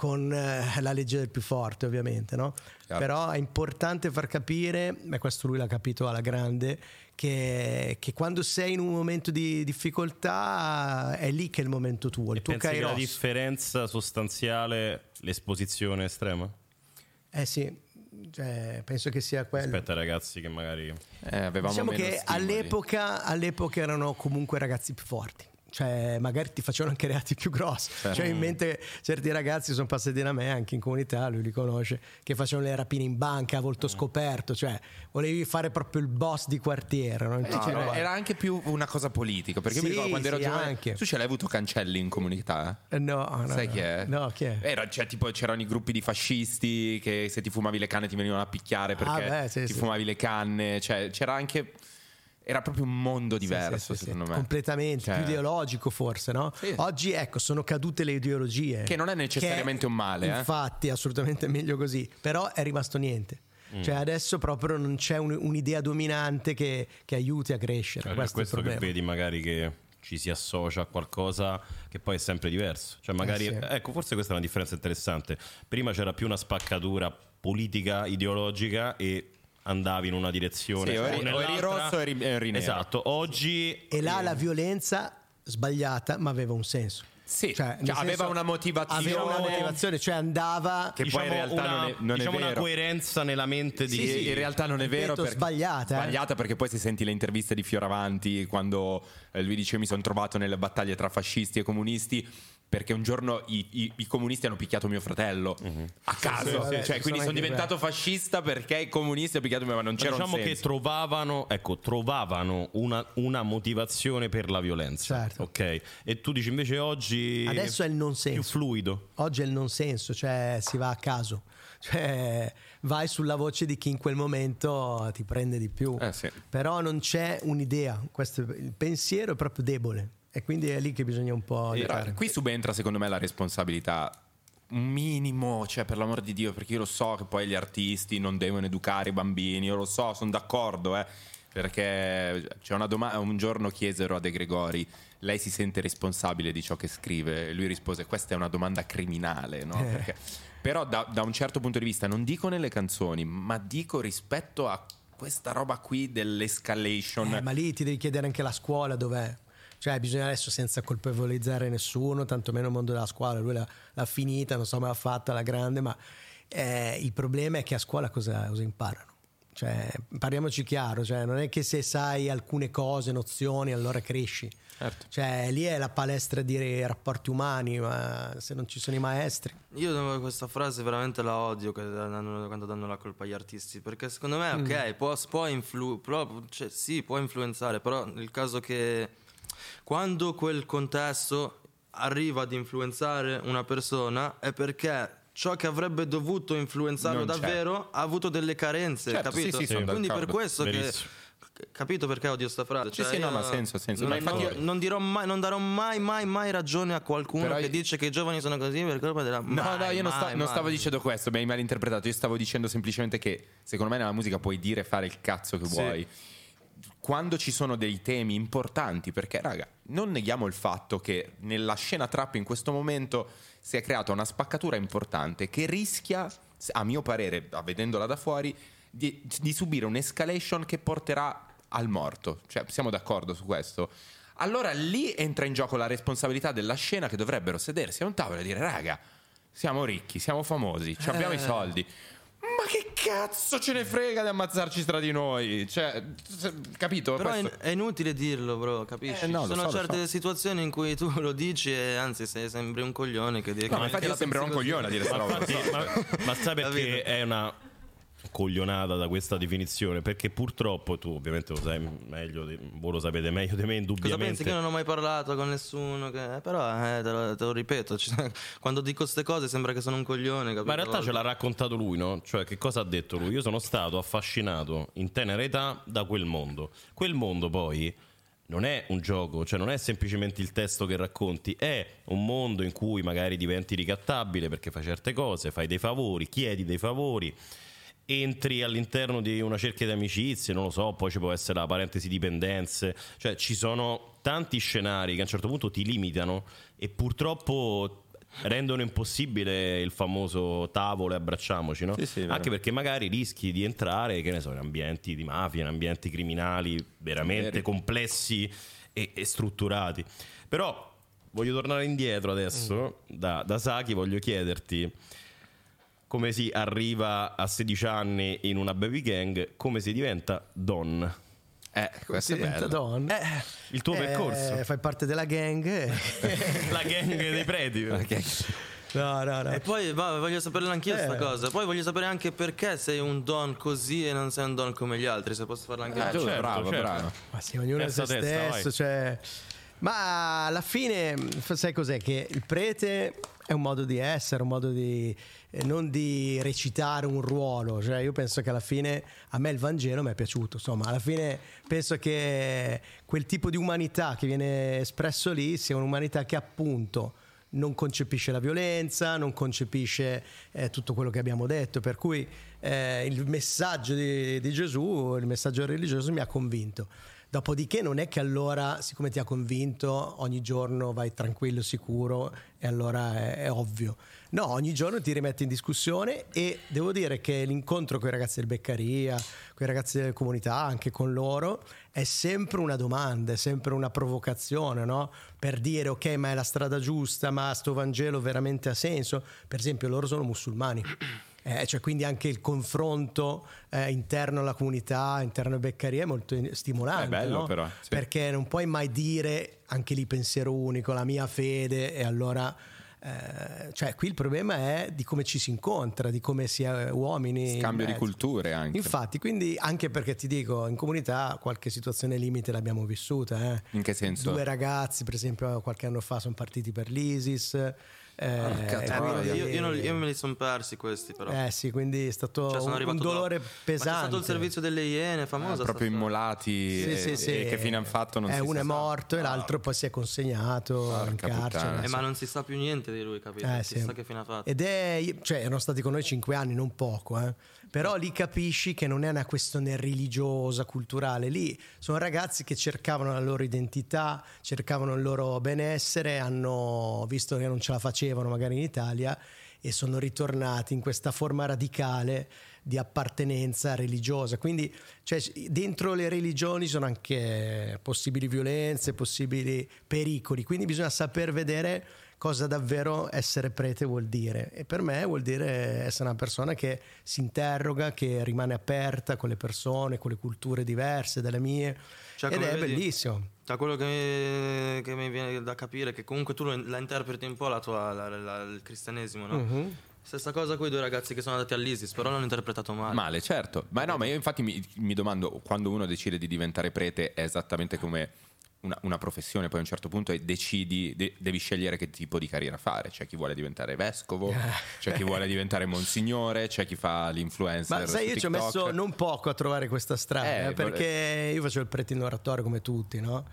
Con eh, la legge del più forte, ovviamente, no? Chiaro. Però è importante far capire, e questo lui l'ha capito alla grande, che, che quando sei in un momento di difficoltà è lì che è il momento tuo, il E tuo pensi che la differenza sostanziale l'esposizione estrema? Eh sì, cioè, penso che sia quello. Rispetto ai ragazzi che magari... Eh, avevamo Diciamo meno che all'epoca, all'epoca erano comunque ragazzi più forti. Cioè, magari ti facevano anche reati più grossi. Certo. Cioè, in mente certi ragazzi sono passati da me anche in comunità, lui li conosce, che facevano le rapine in banca a Mm. volto scoperto. Cioè, volevi fare proprio il boss di quartiere. No? No, era, era anche più una cosa politica perché Sì, mi ricordo quando ero sì, giovane anche. tu ce l'hai avuto Cancelli in comunità Eh, No, no, sai no. chi è? No, chi è? Era, cioè, tipo, c'erano i gruppi di fascisti che se ti fumavi le canne ti venivano a picchiare perché Ah, beh, sì, ti fumavi le canne cioè, c'era anche era proprio un mondo diverso Sì, sì, sì, secondo sì. me Completamente, Cioè, più ideologico forse, no? Sì. Oggi ecco, sono cadute le ideologie. Che non è necessariamente un male, eh. Infatti, assolutamente meglio così. Però è rimasto niente. Mm. Cioè adesso proprio non c'è un- un'idea dominante che, che aiuti a crescere. Cioè, questo, questo che vedi magari che ci si associa a qualcosa che poi è sempre diverso. Cioè magari, Eh sì. ecco, forse questa è una differenza interessante. Prima c'era più una spaccatura politica, ideologica e andavi in una direzione Sì, o eri- o eri rosso o eri- eri nero. Esatto, oggi E là la violenza sbagliata, ma aveva un senso. Sì, Cioè, cioè, aveva senso, una motivazione. Aveva una motivazione, cioè andava. Che poi in realtà una, non è- non è diciamo una vero. coerenza nella mente di Sì, sì, in realtà non è vero perché sbagliata, eh. sbagliata perché poi se senti le interviste di Fioravanti quando eh, lui dice mi sono trovato nelle battaglie tra fascisti e comunisti perché un giorno i, i- i comunisti hanno picchiato mio fratello a caso, sì, vabbè, cioè ci quindi sono diventato fascista perché i comunisti hanno picchiato mio ma non c'era diciamo un che trovavano, ecco, trovavano una, una motivazione per la violenza. Certo. Ok. E tu dici invece oggi Adesso è il non senso. più fluido. Oggi è il non senso, cioè si va a caso. Cioè vai sulla voce di chi in quel momento ti prende di più. Eh, sì. Però non c'è un'idea. Questo, il pensiero è proprio debole. E quindi è lì che bisogna un po' Però aiutare. qui subentra secondo me la responsabilità un minimo, cioè per l'amor di Dio, perché io lo so che poi gli artisti non devono educare i bambini, io lo so, sono d'accordo, eh, perché c'è una domanda, un giorno chiesero a De Gregori, lei si sente responsabile di ciò che scrive? E lui rispose, questa è una domanda criminale, no? Eh. Perché- però da, da un certo punto di vista, non dico nelle canzoni, ma dico rispetto a questa roba qui dell'escalation. Eh, ma lì ti devi chiedere anche la scuola dov'è. Cioè, bisogna adesso senza colpevolizzare nessuno, tantomeno il mondo della scuola. Lui l'ha, l'ha finita, non so come l'ha fatta la grande, ma eh, il problema è che a scuola cosa, cosa imparano? Cioè, parliamoci chiaro, cioè, non è che se sai alcune cose, nozioni, allora cresci. Certo. Cioè, lì è la palestra di rapporti umani, ma se non ci sono i maestri. Io questa frase veramente la odio danno- quando danno la colpa agli artisti, perché secondo me, Mm. ok, può, può influ- però, cioè, sì, può influenzare, però nel caso che quando quel contesto arriva ad influenzare una persona è perché ciò che avrebbe dovuto influenzarlo Non c'è. davvero ha avuto delle carenze, Certo, capito? sì, sì, sono Quindi per questo che Verissimo. Capito perché odio sta frase? Sì, Cioè, sì, no, io ma ha senso, senso. Non, Ma non- io- non dirò mai, non darò mai, mai, mai ragione a qualcuno Però che io- dice che i giovani sono così per colpa della. No, mai, no, io non, sta- mai, non mai. stavo dicendo questo, mi hai malinterpretato. Io stavo dicendo semplicemente che secondo me nella musica puoi dire e fare il cazzo che Sì. vuoi. Quando ci sono dei temi importanti, perché raga, non neghiamo il fatto che nella scena trap in questo momento si è creata una spaccatura importante che rischia, a mio parere, vedendola da fuori, di, di subire un'escalation che porterà al morto. Cioè, siamo d'accordo su questo? Allora lì entra in gioco la responsabilità della scena che dovrebbero sedersi a un tavolo e dire, raga, siamo ricchi, siamo famosi, ci abbiamo i Eh. soldi. Ma che cazzo ce ne frega di ammazzarci tra di noi? Cioè, capito? Però è, Questo- è inutile dirlo, bro, capisci? Eh, no, Ci sono so, certe so. situazioni in cui tu [laughs] lo dici e anzi sei, sembri un coglione che dice No, che ma infatti io la sembrerò un coglione a dire sta Ma, roba. infatti, ma, ma sai perché è una coglionata da questa definizione perché purtroppo tu ovviamente lo sai meglio, di- voi lo sapete meglio di me Cosa indubbiamente. pensi che io non ho mai parlato con nessuno? Che... eh, Però eh, te, lo, te lo ripeto, ci- quando dico queste cose sembra che sono un coglione. capito? Ma in realtà ce l'ha raccontato lui, no? Cioè, che cosa ha detto lui? Io sono stato affascinato in tenera età da quel mondo. Quel mondo poi non è un gioco, cioè non è semplicemente il testo che racconti, è un mondo in cui magari diventi ricattabile perché fai certe cose, fai dei favori, chiedi dei favori. Entri all'interno di una cerchia di amicizie, non lo so, poi ci può essere la parentesi dipendenze, cioè ci sono tanti scenari che a un certo punto ti limitano e purtroppo rendono impossibile il famoso tavolo e abbracciamoci, no? Sì, sì. Anche perché magari rischi di entrare, che ne so, in ambienti di mafia, in ambienti criminali veramente Veri. complessi e, e strutturati. Però voglio tornare indietro adesso, da, da Saki voglio chiederti come si arriva a 16 anni in una baby gang, come si diventa Don. Eh, questo è diventa bello. don. Il tuo Eh, percorso. Fai parte della gang. eh. [laughs] La gang dei [laughs] preti. no, no, no. E poi va, voglio sapere anch'io questa Eh. cosa. Poi voglio sapere anche perché sei un don così e non sei un don come gli altri. Se posso farla anche Ah, io. giusto, certo, bravo, certo. bravo. Ma sì, ognuno è se Testa testa, stesso. vai. Cioè... Ma alla fine, sai cos'è? Che il prete è un modo di essere, un modo di eh, non di recitare un ruolo. Cioè, io penso che alla fine a me il Vangelo mi è piaciuto. Insomma, alla fine penso che quel tipo di umanità che viene espresso lì sia un'umanità che appunto non concepisce la violenza, non concepisce eh, tutto quello che abbiamo detto, per cui eh, il messaggio di, di Gesù, il messaggio religioso mi ha convinto. Dopodiché non è che allora, siccome ti ha convinto, ogni giorno vai tranquillo, sicuro e allora è, è ovvio. No, ogni giorno ti rimetti in discussione e devo dire che l'incontro con i ragazzi del Beccaria, con i ragazzi delle comunità, anche con loro, è sempre una domanda, è sempre una provocazione, no? Per dire ok, ma è la strada giusta, ma sto Vangelo veramente ha senso? Per esempio, loro sono musulmani. Eh, cioè, quindi anche il confronto eh, interno alla comunità, interno a Beccaria è molto stimolante. È bello no? però, sì. Perché non puoi mai dire anche lì pensiero unico, la mia fede e allora... eh, cioè qui il problema è di come ci si incontra, di come si è uomini. in Scambio di culture anche. Infatti, quindi anche perché ti dico, in comunità qualche situazione limite l'abbiamo vissuta. eh. In che senso? Due ragazzi, per esempio, qualche anno fa sono partiti per l'ISIS. Eh, Eh, io, io non- io me li sono persi questi però. eh sì, quindi è stato Cioè, un, dolore dopo. Ma pesante. c'è stato il servizio delle Iene, famosa. Ah, proprio immolati Sì, e, sì, sì. e che fine hanno fatto non Eh, si uno sa. è morto e l'altro poi si è consegnato in Porca carcere. puttana. Eh, ma non si sa più niente di lui, capito? Eh, sì. Chissà che fine ha fatto. Ed è, cioè, erano stati con noi cinque anni, non poco, eh. Però lì capisci che non è una questione religiosa, culturale. Lì sono ragazzi che cercavano la loro identità, cercavano il loro benessere, hanno visto che non ce la facevano magari in Italia e sono ritornati in questa forma radicale di appartenenza religiosa. Quindi cioè, dentro le religioni sono anche possibili violenze, possibili pericoli, quindi bisogna saper vedere cosa davvero essere prete vuol dire. E per me vuol dire essere una persona che si interroga, che rimane aperta con le persone, con le culture diverse dalle mie. Cioè, Ed è vedi- bellissimo. Da quello che, che mi viene da capire, che comunque tu lo- la interpreti un po' la tua, la- la- il cristianesimo, no? Mhm. Stessa cosa con i due ragazzi che sono andati all'ISIS, però l'hanno interpretato male. Male, certo. Ma no, ma io infatti mi, mi domando, quando uno decide di diventare prete è esattamente come una, una professione, poi a un certo punto e decidi, de- devi scegliere che tipo di carriera fare. C'è chi vuole diventare vescovo, [laughs] c'è chi vuole diventare monsignore, c'è chi fa l'influencer. Ma sai, io ci ho messo non poco a trovare questa strada, Eh, eh, perché io facevo il prete in oratorio come tutti, no?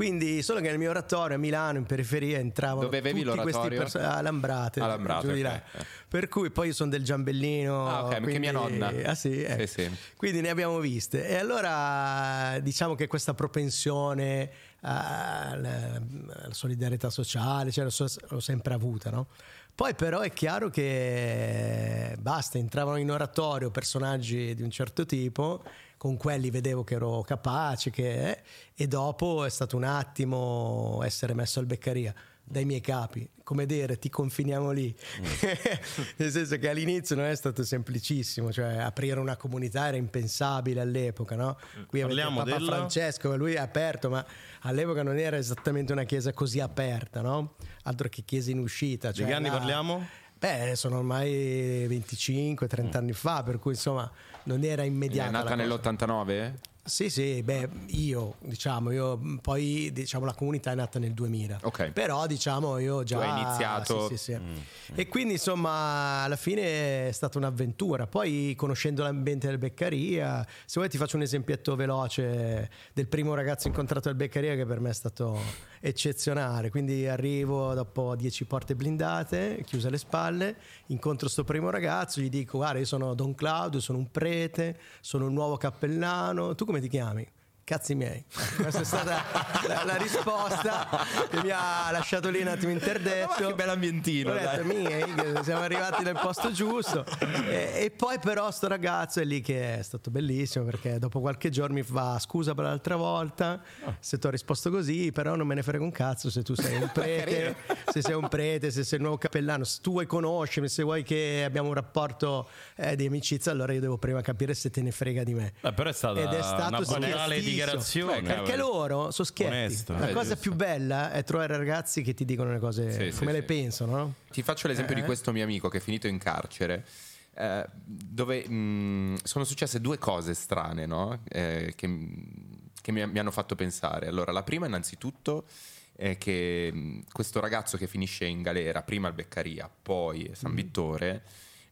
Quindi, solo che nel mio oratorio a Milano, in periferia, entravano Dove avevi tutti questi l'oratorio? perso- a Lambrate, A Lambrate, giù di là. eh. Per cui poi io sono del Giambellino. Ah, ok, perché quindi- mia nonna. Ah, sì, ecco. Sì, sì. Quindi ne abbiamo viste. E allora diciamo che questa propensione alla, solidarietà sociale, cioè, l'ho, sempre avuta, no? Poi però è chiaro che basta, entravano in oratorio personaggi di un certo tipo, con quelli vedevo che ero capace, che, e dopo è stato un attimo essere messo al beccaria dai miei capi, come dire ti confiniamo lì, [laughs] nel senso che all'inizio non è stato semplicissimo, cioè aprire una comunità era impensabile all'epoca, no? Qui avete Parliamo Papa della- Francesco, lui è aperto, ma all'epoca non era esattamente una chiesa così aperta, no? Altro che chiesa in uscita. Di cioè che anni là- parliamo? Beh, sono ormai 25-30 anni fa, per cui insomma non era È immediata. nata la cosa. nell'89? Sì, sì, beh, io, diciamo, io poi diciamo la comunità è nata nel 2000. Ok. Però diciamo io già Tu hai iniziato- sì, sì, sì. E quindi insomma, alla fine è stata un'avventura. Poi conoscendo l'ambiente del Beccaria, se vuoi ti faccio un esempietto veloce del primo ragazzo incontrato al Beccaria che per me è stato eccezionale. Quindi arrivo dopo 10 porte blindate, chiuse alle spalle, incontro sto primo ragazzo, gli dico "Guarda, io sono Don Claudio, sono un prete, sono il nuovo cappellano. Tu come ti chiami?" Cazzi miei, [laughs] questa è stata la, la risposta che mi ha lasciato lì un attimo interdetto. Ma che bell'ambientino, Ho detto, dai. miei, siamo arrivati nel posto giusto. E, e poi, però, sto ragazzo è lì che è stato bellissimo perché dopo qualche giorno mi fa scusa per l'altra volta se ti ho risposto così, però non me ne frega un cazzo se tu sei un [laughs] prete, se sei un prete, se sei il nuovo cappellano, se tu vuoi conoscermi, se vuoi che abbiamo un rapporto eh, di amicizia, allora io devo prima capire se te ne frega di me. Beh, però è stata Ed è stato una banale. Dichiarazione. Perché loro sono schietti. Onesto. La Eh, cosa giusto. più bella è trovare ragazzi che ti dicono le cose Sì, sì, come le sì. pensano, no? Ti faccio l'esempio Eh. di questo mio amico che è finito in carcere. eh, dove mh, sono successe due cose strane no? Eh, che, che mi, mi hanno fatto pensare. Allora, la prima, innanzitutto, è che mh, questo ragazzo che finisce in galera, prima al Beccaria, poi a Mm. San Vittore,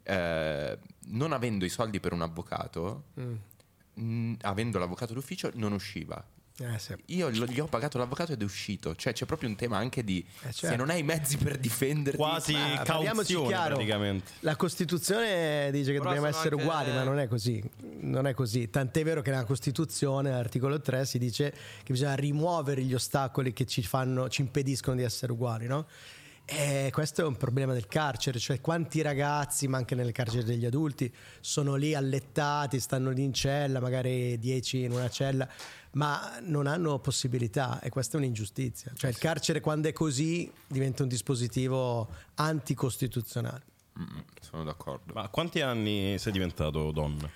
eh, non avendo i soldi per un avvocato, Mm. Mh, avendo l'avvocato d'ufficio, non usciva. Eh, sì. Io lo- gli ho pagato l'avvocato ed è uscito. Cioè, c'è proprio un tema anche di Eh, se certo. non hai i mezzi per difenderti. Quasi Ma parliamoci cauzione chiaro. praticamente. La Costituzione dice che Però dobbiamo essere anche- uguali, ma non è così. Non è così. Tant'è vero che nella Costituzione, all'articolo 3, si dice che bisogna rimuovere gli ostacoli che ci, fanno, ci impediscono di essere uguali, no? E questo è un problema del carcere, cioè quanti ragazzi, ma anche nelle carceri degli adulti, sono lì allettati, stanno lì in cella, magari 10 in una cella, ma non hanno possibilità e questa è un'ingiustizia. Cioè il carcere quando è così diventa un dispositivo anticostituzionale. Mm, sono d'accordo. Ma quanti anni sei diventato donna?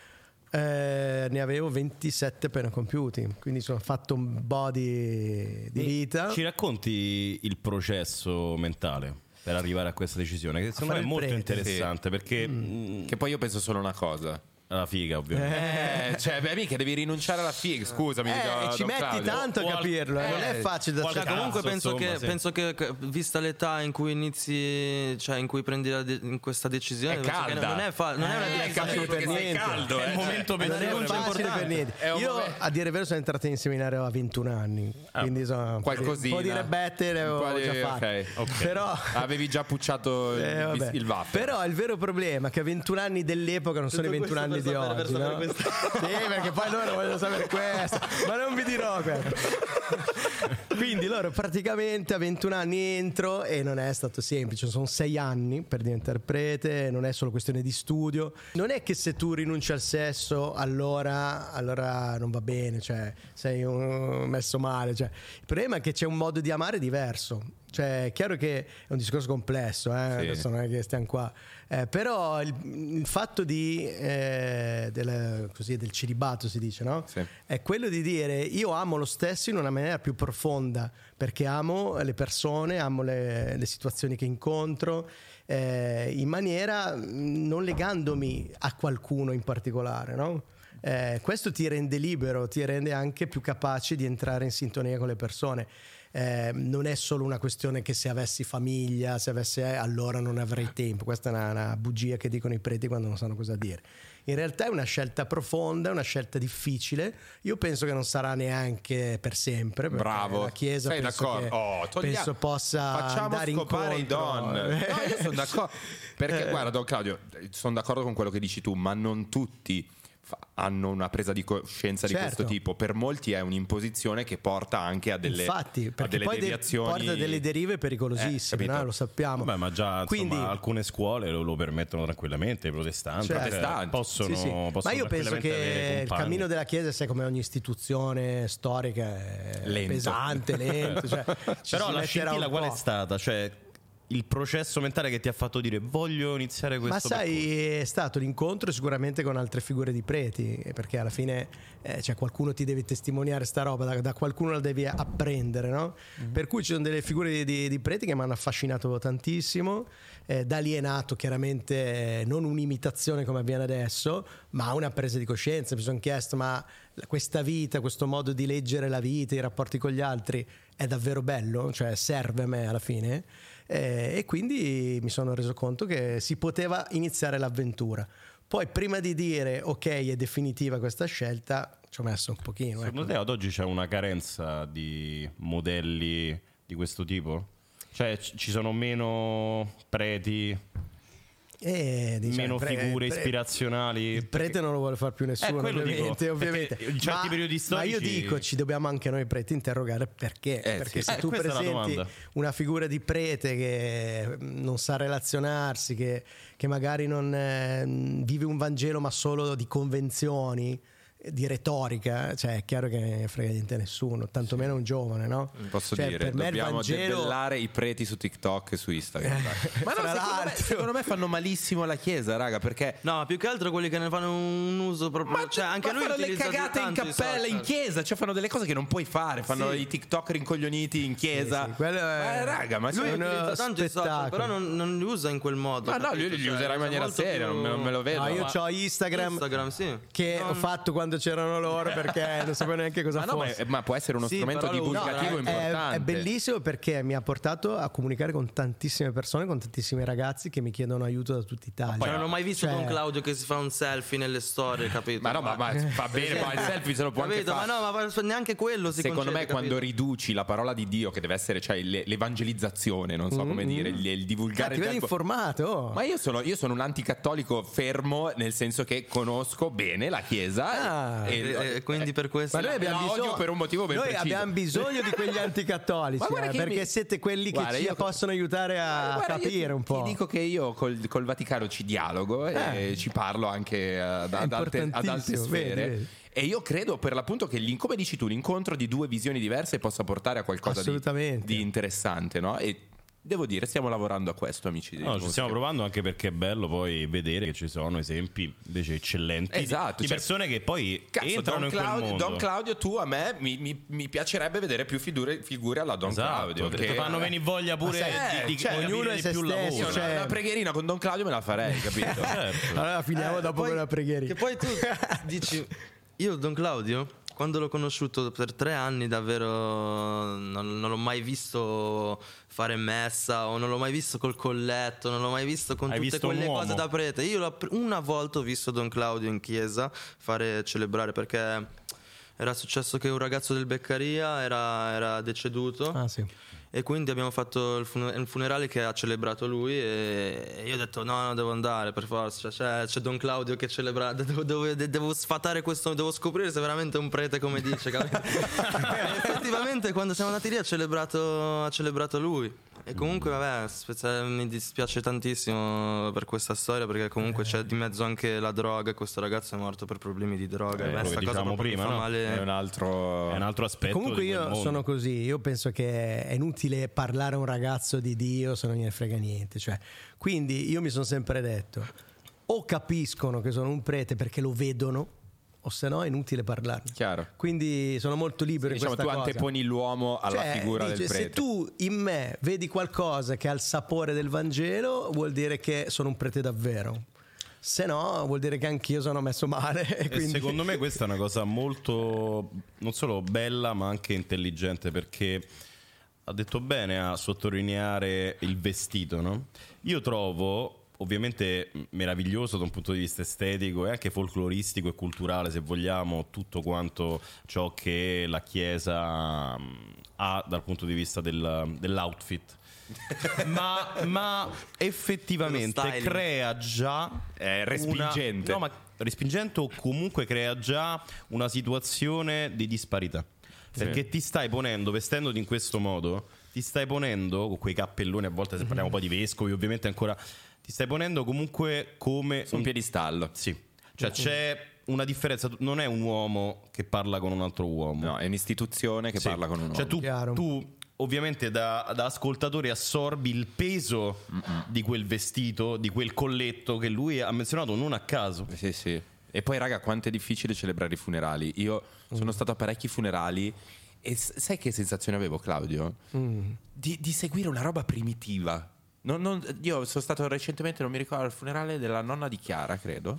Eh, ne avevo 27 appena compiuti, quindi sono fatto un po' di, di vita. Ci racconti il processo mentale per arrivare a questa decisione? Che secondo me è molto prete. interessante perché Mm. mh, Che poi io penso solo una cosa. La figa, ovviamente. Eh, cioè, beh, mica devi rinunciare alla figa, scusami. Eh, dico, ci Don metti Claudio. tanto a capirlo, eh, non è eh, facile da Cioè, accettare. comunque Cazzo, penso, insomma, che, sì. penso che, che, vista l'età in cui inizi, cioè in cui prendi la de- in questa decisione, È penso che calda. non è, fa- non è una Eh, decisione capito per perché sei niente. caldo, È eh. il momento Non è peggiore. facile per niente. È un Io, momento- a dire il vero, sono entrato in seminario a 21 anni. Quindi sono Qualcosina. Un po' di rebette le avevo di- già fatte. ok, ok. Però. Avevi già pucciato [laughs] il, eh, vabbè. il waffle. Però il vero problema è che a 21 anni dell'epoca non sono i 21 anni di per per oggi. sapere no? questa- [laughs] Sì, perché poi loro vogliono sapere questo, ma non vi dirò questo. [laughs] Quindi loro praticamente a 21 anni entro e non è stato semplice, sono 6 anni per diventare prete, non è solo questione di studio. Non è che se tu rinunci al sesso allora, allora non va bene, cioè sei messo male. cioè. Il problema è che c'è un modo di amare diverso. Cioè, è chiaro che è un discorso complesso, eh? Adesso non è che stiamo qua. Eh, però il, il fatto di, eh, del, così, del celibato si dice, no? Sì. È quello di dire io amo lo stesso in una maniera più profonda, perché amo le persone, amo le, le situazioni che incontro, eh, in maniera mh, non legandomi a qualcuno in particolare, no? Eh, questo ti rende libero, ti rende anche più capace di entrare in sintonia con le persone. Eh, non è solo una questione che se avessi famiglia, se avessi eh, allora non avrei tempo. Questa è una, una bugia che dicono i preti quando non sanno cosa dire. In realtà è una scelta profonda, una scelta difficile. Io penso che non sarà neanche per sempre. Bravo. La Chiesa Sei penso, d'accordo? che- Oh, toglia- penso possa Facciamo andare scopare i incontro. don. [laughs] No, io sono d'accordo. Perché, Eh. guarda, Don Claudio, sono d'accordo con quello che dici tu, ma non tutti hanno una presa di coscienza di Certo. questo tipo. Per molti è un'imposizione che porta anche a delle, Infatti, a delle poi de- deviazioni. porta delle derive Eh, pericolosissime, capito? no? lo sappiamo. Vabbè, ma già insomma, Quindi- alcune scuole lo, lo permettono tranquillamente, i protestanti, Certo. cioè, Protestanti. possono, Sì, sì. possono Ma io penso che il cammino della Chiesa sia come ogni istituzione storica, è Lento. pesante, lento. Cioè, [laughs] ci Però la scintilla qual è stata? Cioè, il processo mentale che ti ha fatto dire voglio iniziare questo Ma sai, percorso"? è stato l'incontro sicuramente con altre figure di preti, perché alla fine eh, cioè, qualcuno ti deve testimoniare sta roba, da, da qualcuno la devi apprendere, no? Per cui ci sono delle figure di, di- di preti che mi hanno affascinato tantissimo, eh, da lì è nato chiaramente eh, non un'imitazione come avviene adesso, ma una presa di coscienza, mi sono chiesto ma questa vita, questo modo di leggere la vita, i rapporti con gli altri è davvero bello, cioè serve a me alla fine. Eh, e quindi mi sono reso conto che si poteva iniziare l'avventura. Poi prima di dire ok è definitiva questa scelta ci ho messo un pochino. Secondo ecco. te ad oggi c'è una carenza di modelli di questo tipo? Cioè ci sono meno preti, Eh, diciamo, meno pre- figure pre- ispirazioni? Il prete non lo vuole fare più nessuno, Eh, ovviamente, dico, ovviamente. in certi ma, periodi ma io storici- dico, ci dobbiamo anche noi preti interrogare perché. Eh, perché sì. se Eh, tu presenti una figura di prete che mm, non sa relazionarsi, che, che magari non eh, vive un Vangelo ma solo di convenzioni, eh, di retorica, cioè è chiaro che ne frega niente a nessuno, tantomeno un giovane, no? Posso Cioè, dire, dobbiamo Vangelo... debellare i preti su TikTok e su Instagram. dai. Ma no, secondo me, secondo me fanno malissimo la Chiesa, raga, perché No, ma più che altro quelli che ne fanno un uso proprio. cioè, anche ma lui fanno le cagate in cappella, in chiesa, cioè fanno delle cose che non puoi fare, fanno Sì. i TikTok rincoglioniti in chiesa. Sì, sì, quello è- Ma, eh, raga, ma Lui utilizza tanto i social, però non, non li usa in quel modo. Ma no, capito? lui li Cioè, userà in è maniera seria, più- non me, lo vedo. No, io ma- ho Instagram, Instagram, sì. che ho fatto quando c'erano loro perché [laughs] non sapevo neanche cosa Ma no, ma, fosse. ma può essere uno Sì, strumento divulgativo è, importante. è bellissimo perché mi ha portato a comunicare con tantissime persone, con tantissimi ragazzi che mi chiedono aiuto da tutta Italia. Cioè, non ho mai visto Cioè- Don Claudio che si fa un selfie nelle storie, capito? Ma no, ma, ma fa bene, ma il [laughs] selfie se lo può anche Capito? Ma fare. no, ma neanche quello si Secondo concede, me quando capito? riduci la parola di Dio che deve essere cioè le- l'evangelizzazione, non so come dire, il, il Ah, divulgare ti il vedo tempo- informato. oh. Ma io sono, io sono un anticattolico fermo, nel senso che conosco bene la Chiesa Ah. E, E, e quindi per questo. Ma noi abbiamo bisogno, per un motivo ben noi preciso. abbiamo bisogno di quegli [laughs] anticattolici eh, che perché mi- siete quelli che Guarda, ci io- possono aiutare a Guarda, capire ti- un po'. Ti dico che io col, col Vaticano ci dialogo e Eh. ci parlo anche eh, ad, ad alte, ad alte sfere. vedi, vedi. E io credo per l'appunto che, come dici tu, l'incontro di due visioni diverse possa portare a qualcosa di, di interessante, no? E devo dire, stiamo lavorando a questo, amici. No, ci stiamo provando anche perché è bello poi vedere che ci sono esempi invece eccellenti di- Esatto, di cioè- persone che poi Cazzo, entrano Don in quel Claudio, mondo. Don Claudio, tu a me mi, mi- mi piacerebbe vedere più figure, figure alla Don Esatto, Claudio. ti che- fanno venire voglia pure sai, di, di, eh, cioè, ognuno è di se più stesso, lavoro. Io cioè- una, una pregherina con Don Claudio me la farei, [laughs] capito? Certo. Allora finiamo Eh, dopo poi- con la preghiera. Che poi tu [laughs] dici, io Don Claudio, quando l'ho conosciuto per tre anni davvero non, non l'ho mai visto fare messa o non l'ho mai visto col colletto, non l'ho mai visto con Hai tutte visto quelle cose da prete. Io una volta ho visto Don Claudio in chiesa fare celebrare perché era successo che un ragazzo del Beccaria era, era deceduto. Ah, sì. E quindi abbiamo fatto il, fun- il funerale che ha celebrato lui e io ho detto no, no, devo andare per forza, cioè, c'è, Don Claudio che celebra, [laughs] devo, devo- devo sfatare questo, devo scoprire se è veramente un prete come dice, [laughs] effettivamente quando siamo andati lì ha celebrato, ha celebrato lui. E comunque vabbè, spezia- mi dispiace tantissimo per questa storia perché comunque c'è di mezzo anche la droga, questo ragazzo è morto per problemi di droga, Eh, e cosa dicevamo proprio prima, no? male. È un altro... È un altro aspetto. Comunque io sono così, io penso che è inutile parlare a un ragazzo di Dio se non gliene frega niente. Cioè, quindi io mi sono sempre detto, o capiscono che sono un prete perché lo vedono, o se no è inutile parlarne. Chiaro. Quindi sono molto libero Diciamo, in tu questa cosa. anteponi l'uomo alla Cioè, figura dice, del prete. Se tu in me vedi qualcosa che ha il sapore del Vangelo, vuol dire che sono un prete davvero. Se no, vuol dire che anch'io sono messo male. [laughs] Quindi... secondo me questa è una cosa molto non solo bella ma anche intelligente perché ha detto bene a sottolineare il vestito, no? Io trovo ovviamente meraviglioso da un punto di vista estetico e anche folcloristico e culturale se vogliamo tutto quanto ciò che la Chiesa ha dal punto di vista del- dell'outfit. [laughs] ma, ma effettivamente crea già È respingente. una- no, ma respingente o comunque crea già una situazione di disparità. Perché ti stai ponendo, vestendoti in questo modo, ti stai ponendo con quei cappelloni, a volte se parliamo [laughs] poi di vescovi, ovviamente ancora, ti stai ponendo comunque come Su un piedistallo. Sì, cioè c'è una differenza, non è un uomo che parla con un altro uomo. No, è un'istituzione che Sì. parla con un uomo. Cioè tu, Chiaro. tu ovviamente da, da ascoltatore assorbi il peso di quel vestito, di quel colletto che lui ha menzionato non a caso. Sì, sì. E poi, raga, quanto è difficile celebrare i funerali. Io sono stato a parecchi funerali e sai che sensazione avevo, Claudio? Di, di seguire una roba primitiva. Non- non- io sono stato recentemente, non mi ricordo, al funerale della nonna di Chiara, credo.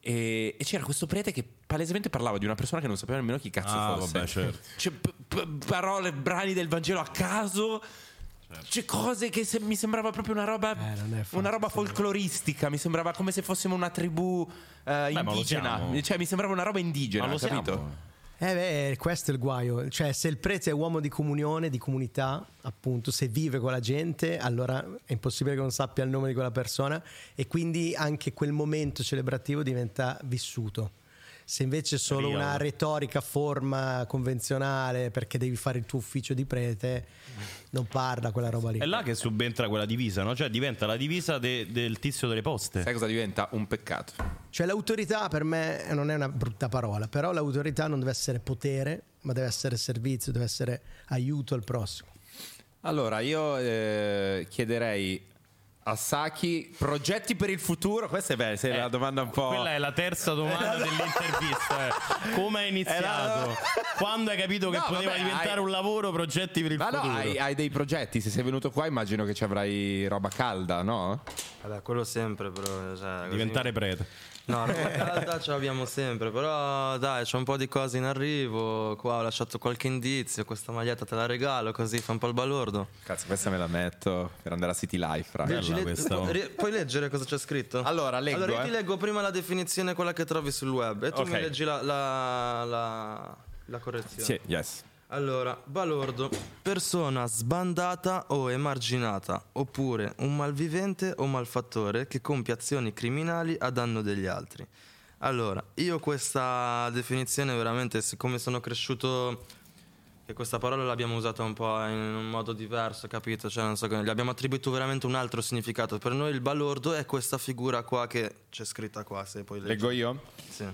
E, e c'era questo prete che palesemente parlava di una persona che non sapeva nemmeno chi cazzo Ah, fosse. vabbè, certo. [laughs] Cioè, p- p- parole, brani del Vangelo a caso. C'è cose che se- mi sembrava proprio una roba, Eh, una roba folcloristica. Mi sembrava come se fossimo una tribù eh, indigena. Cioè, mi sembrava una roba indigena, Ma lo capito? siamo. Eh beh, questo è il guaio. Cioè, se il prete è uomo di comunione, di comunità, appunto, se vive con la gente, allora è impossibile che non sappia il nome di quella persona e quindi anche quel momento celebrativo diventa vissuto. Se invece è solo Real. una retorica forma convenzionale perché devi fare il tuo ufficio di prete, non parla quella roba lì. È là che subentra quella divisa, no? Cioè diventa la divisa de- del tizio delle poste. Sai cosa diventa? Un peccato. Cioè l'autorità per me non è una brutta parola, però l'autorità non deve essere potere, ma deve essere servizio, deve essere aiuto al prossimo. Allora, io eh, chiederei a Saki progetti per il futuro. Questa è bella, se la domanda un po'. Quella è la terza domanda [laughs] dell'intervista. eh. Come hai iniziato? Quando hai capito che No, poteva vabbè, diventare hai- un lavoro, progetti per il Ma no, futuro? hai, hai dei progetti. Se sei venuto qua, immagino che ci avrai roba calda, no? Vabbè, quello sempre, però. Cioè, così- Diventare prete. No, [laughs] roba calda ce l'abbiamo sempre, però dai, c'è un po' di cose in arrivo. Qua ho lasciato qualche indizio, questa maglietta te la regalo, così fa un po' il balordo. Cazzo, questa me la metto per andare a City Life, raga. Leggi, le- puoi leggere cosa c'è scritto? Allora, leggo, Allora, io ti eh. leggo prima la definizione, quella che trovi sul web, e tu Ok. mi leggi la, la, la- la correzione. Sì, yes. Allora, balordo, persona sbandata o emarginata, oppure un malvivente o malfattore che compie azioni criminali a danno degli altri. Allora, io questa definizione veramente, siccome sono cresciuto, che questa parola l'abbiamo usata un po' in un modo diverso, capito? Cioè, non so, gli abbiamo attribuito veramente un altro significato. Per noi il balordo è questa figura qua che c'è scritta qua, se poi leggi. Leggo io. Sì.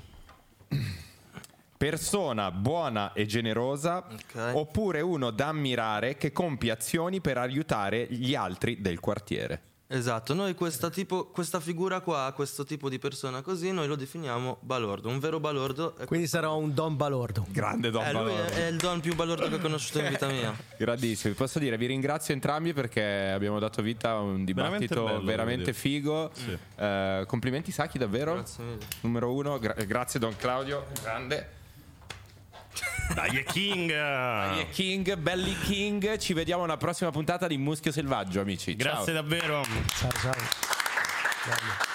Persona buona e generosa, Ok. oppure uno da ammirare che compie azioni per aiutare gli altri del quartiere. Esatto, noi questa, tipo, questa figura qua, questo tipo di persona così, noi lo definiamo balordo. Un vero balordo Quindi sarò un don balordo. Grande Don Eh, lui è, Balordo. è il don più balordo che ho conosciuto in vita mia. [laughs] Grandissimo, vi posso dire, vi ringrazio entrambi perché abbiamo dato vita a un dibattito Veramente veramente, bello, figo. Eh, complimenti Saki, davvero. Grazie mille. Numero uno, gra- grazie Don Claudio, grande. Dai, è King! E King, belli King, ci vediamo alla prossima puntata di Muschio Selvaggio, amici. Ciao. Grazie davvero. Ciao ciao. Grande.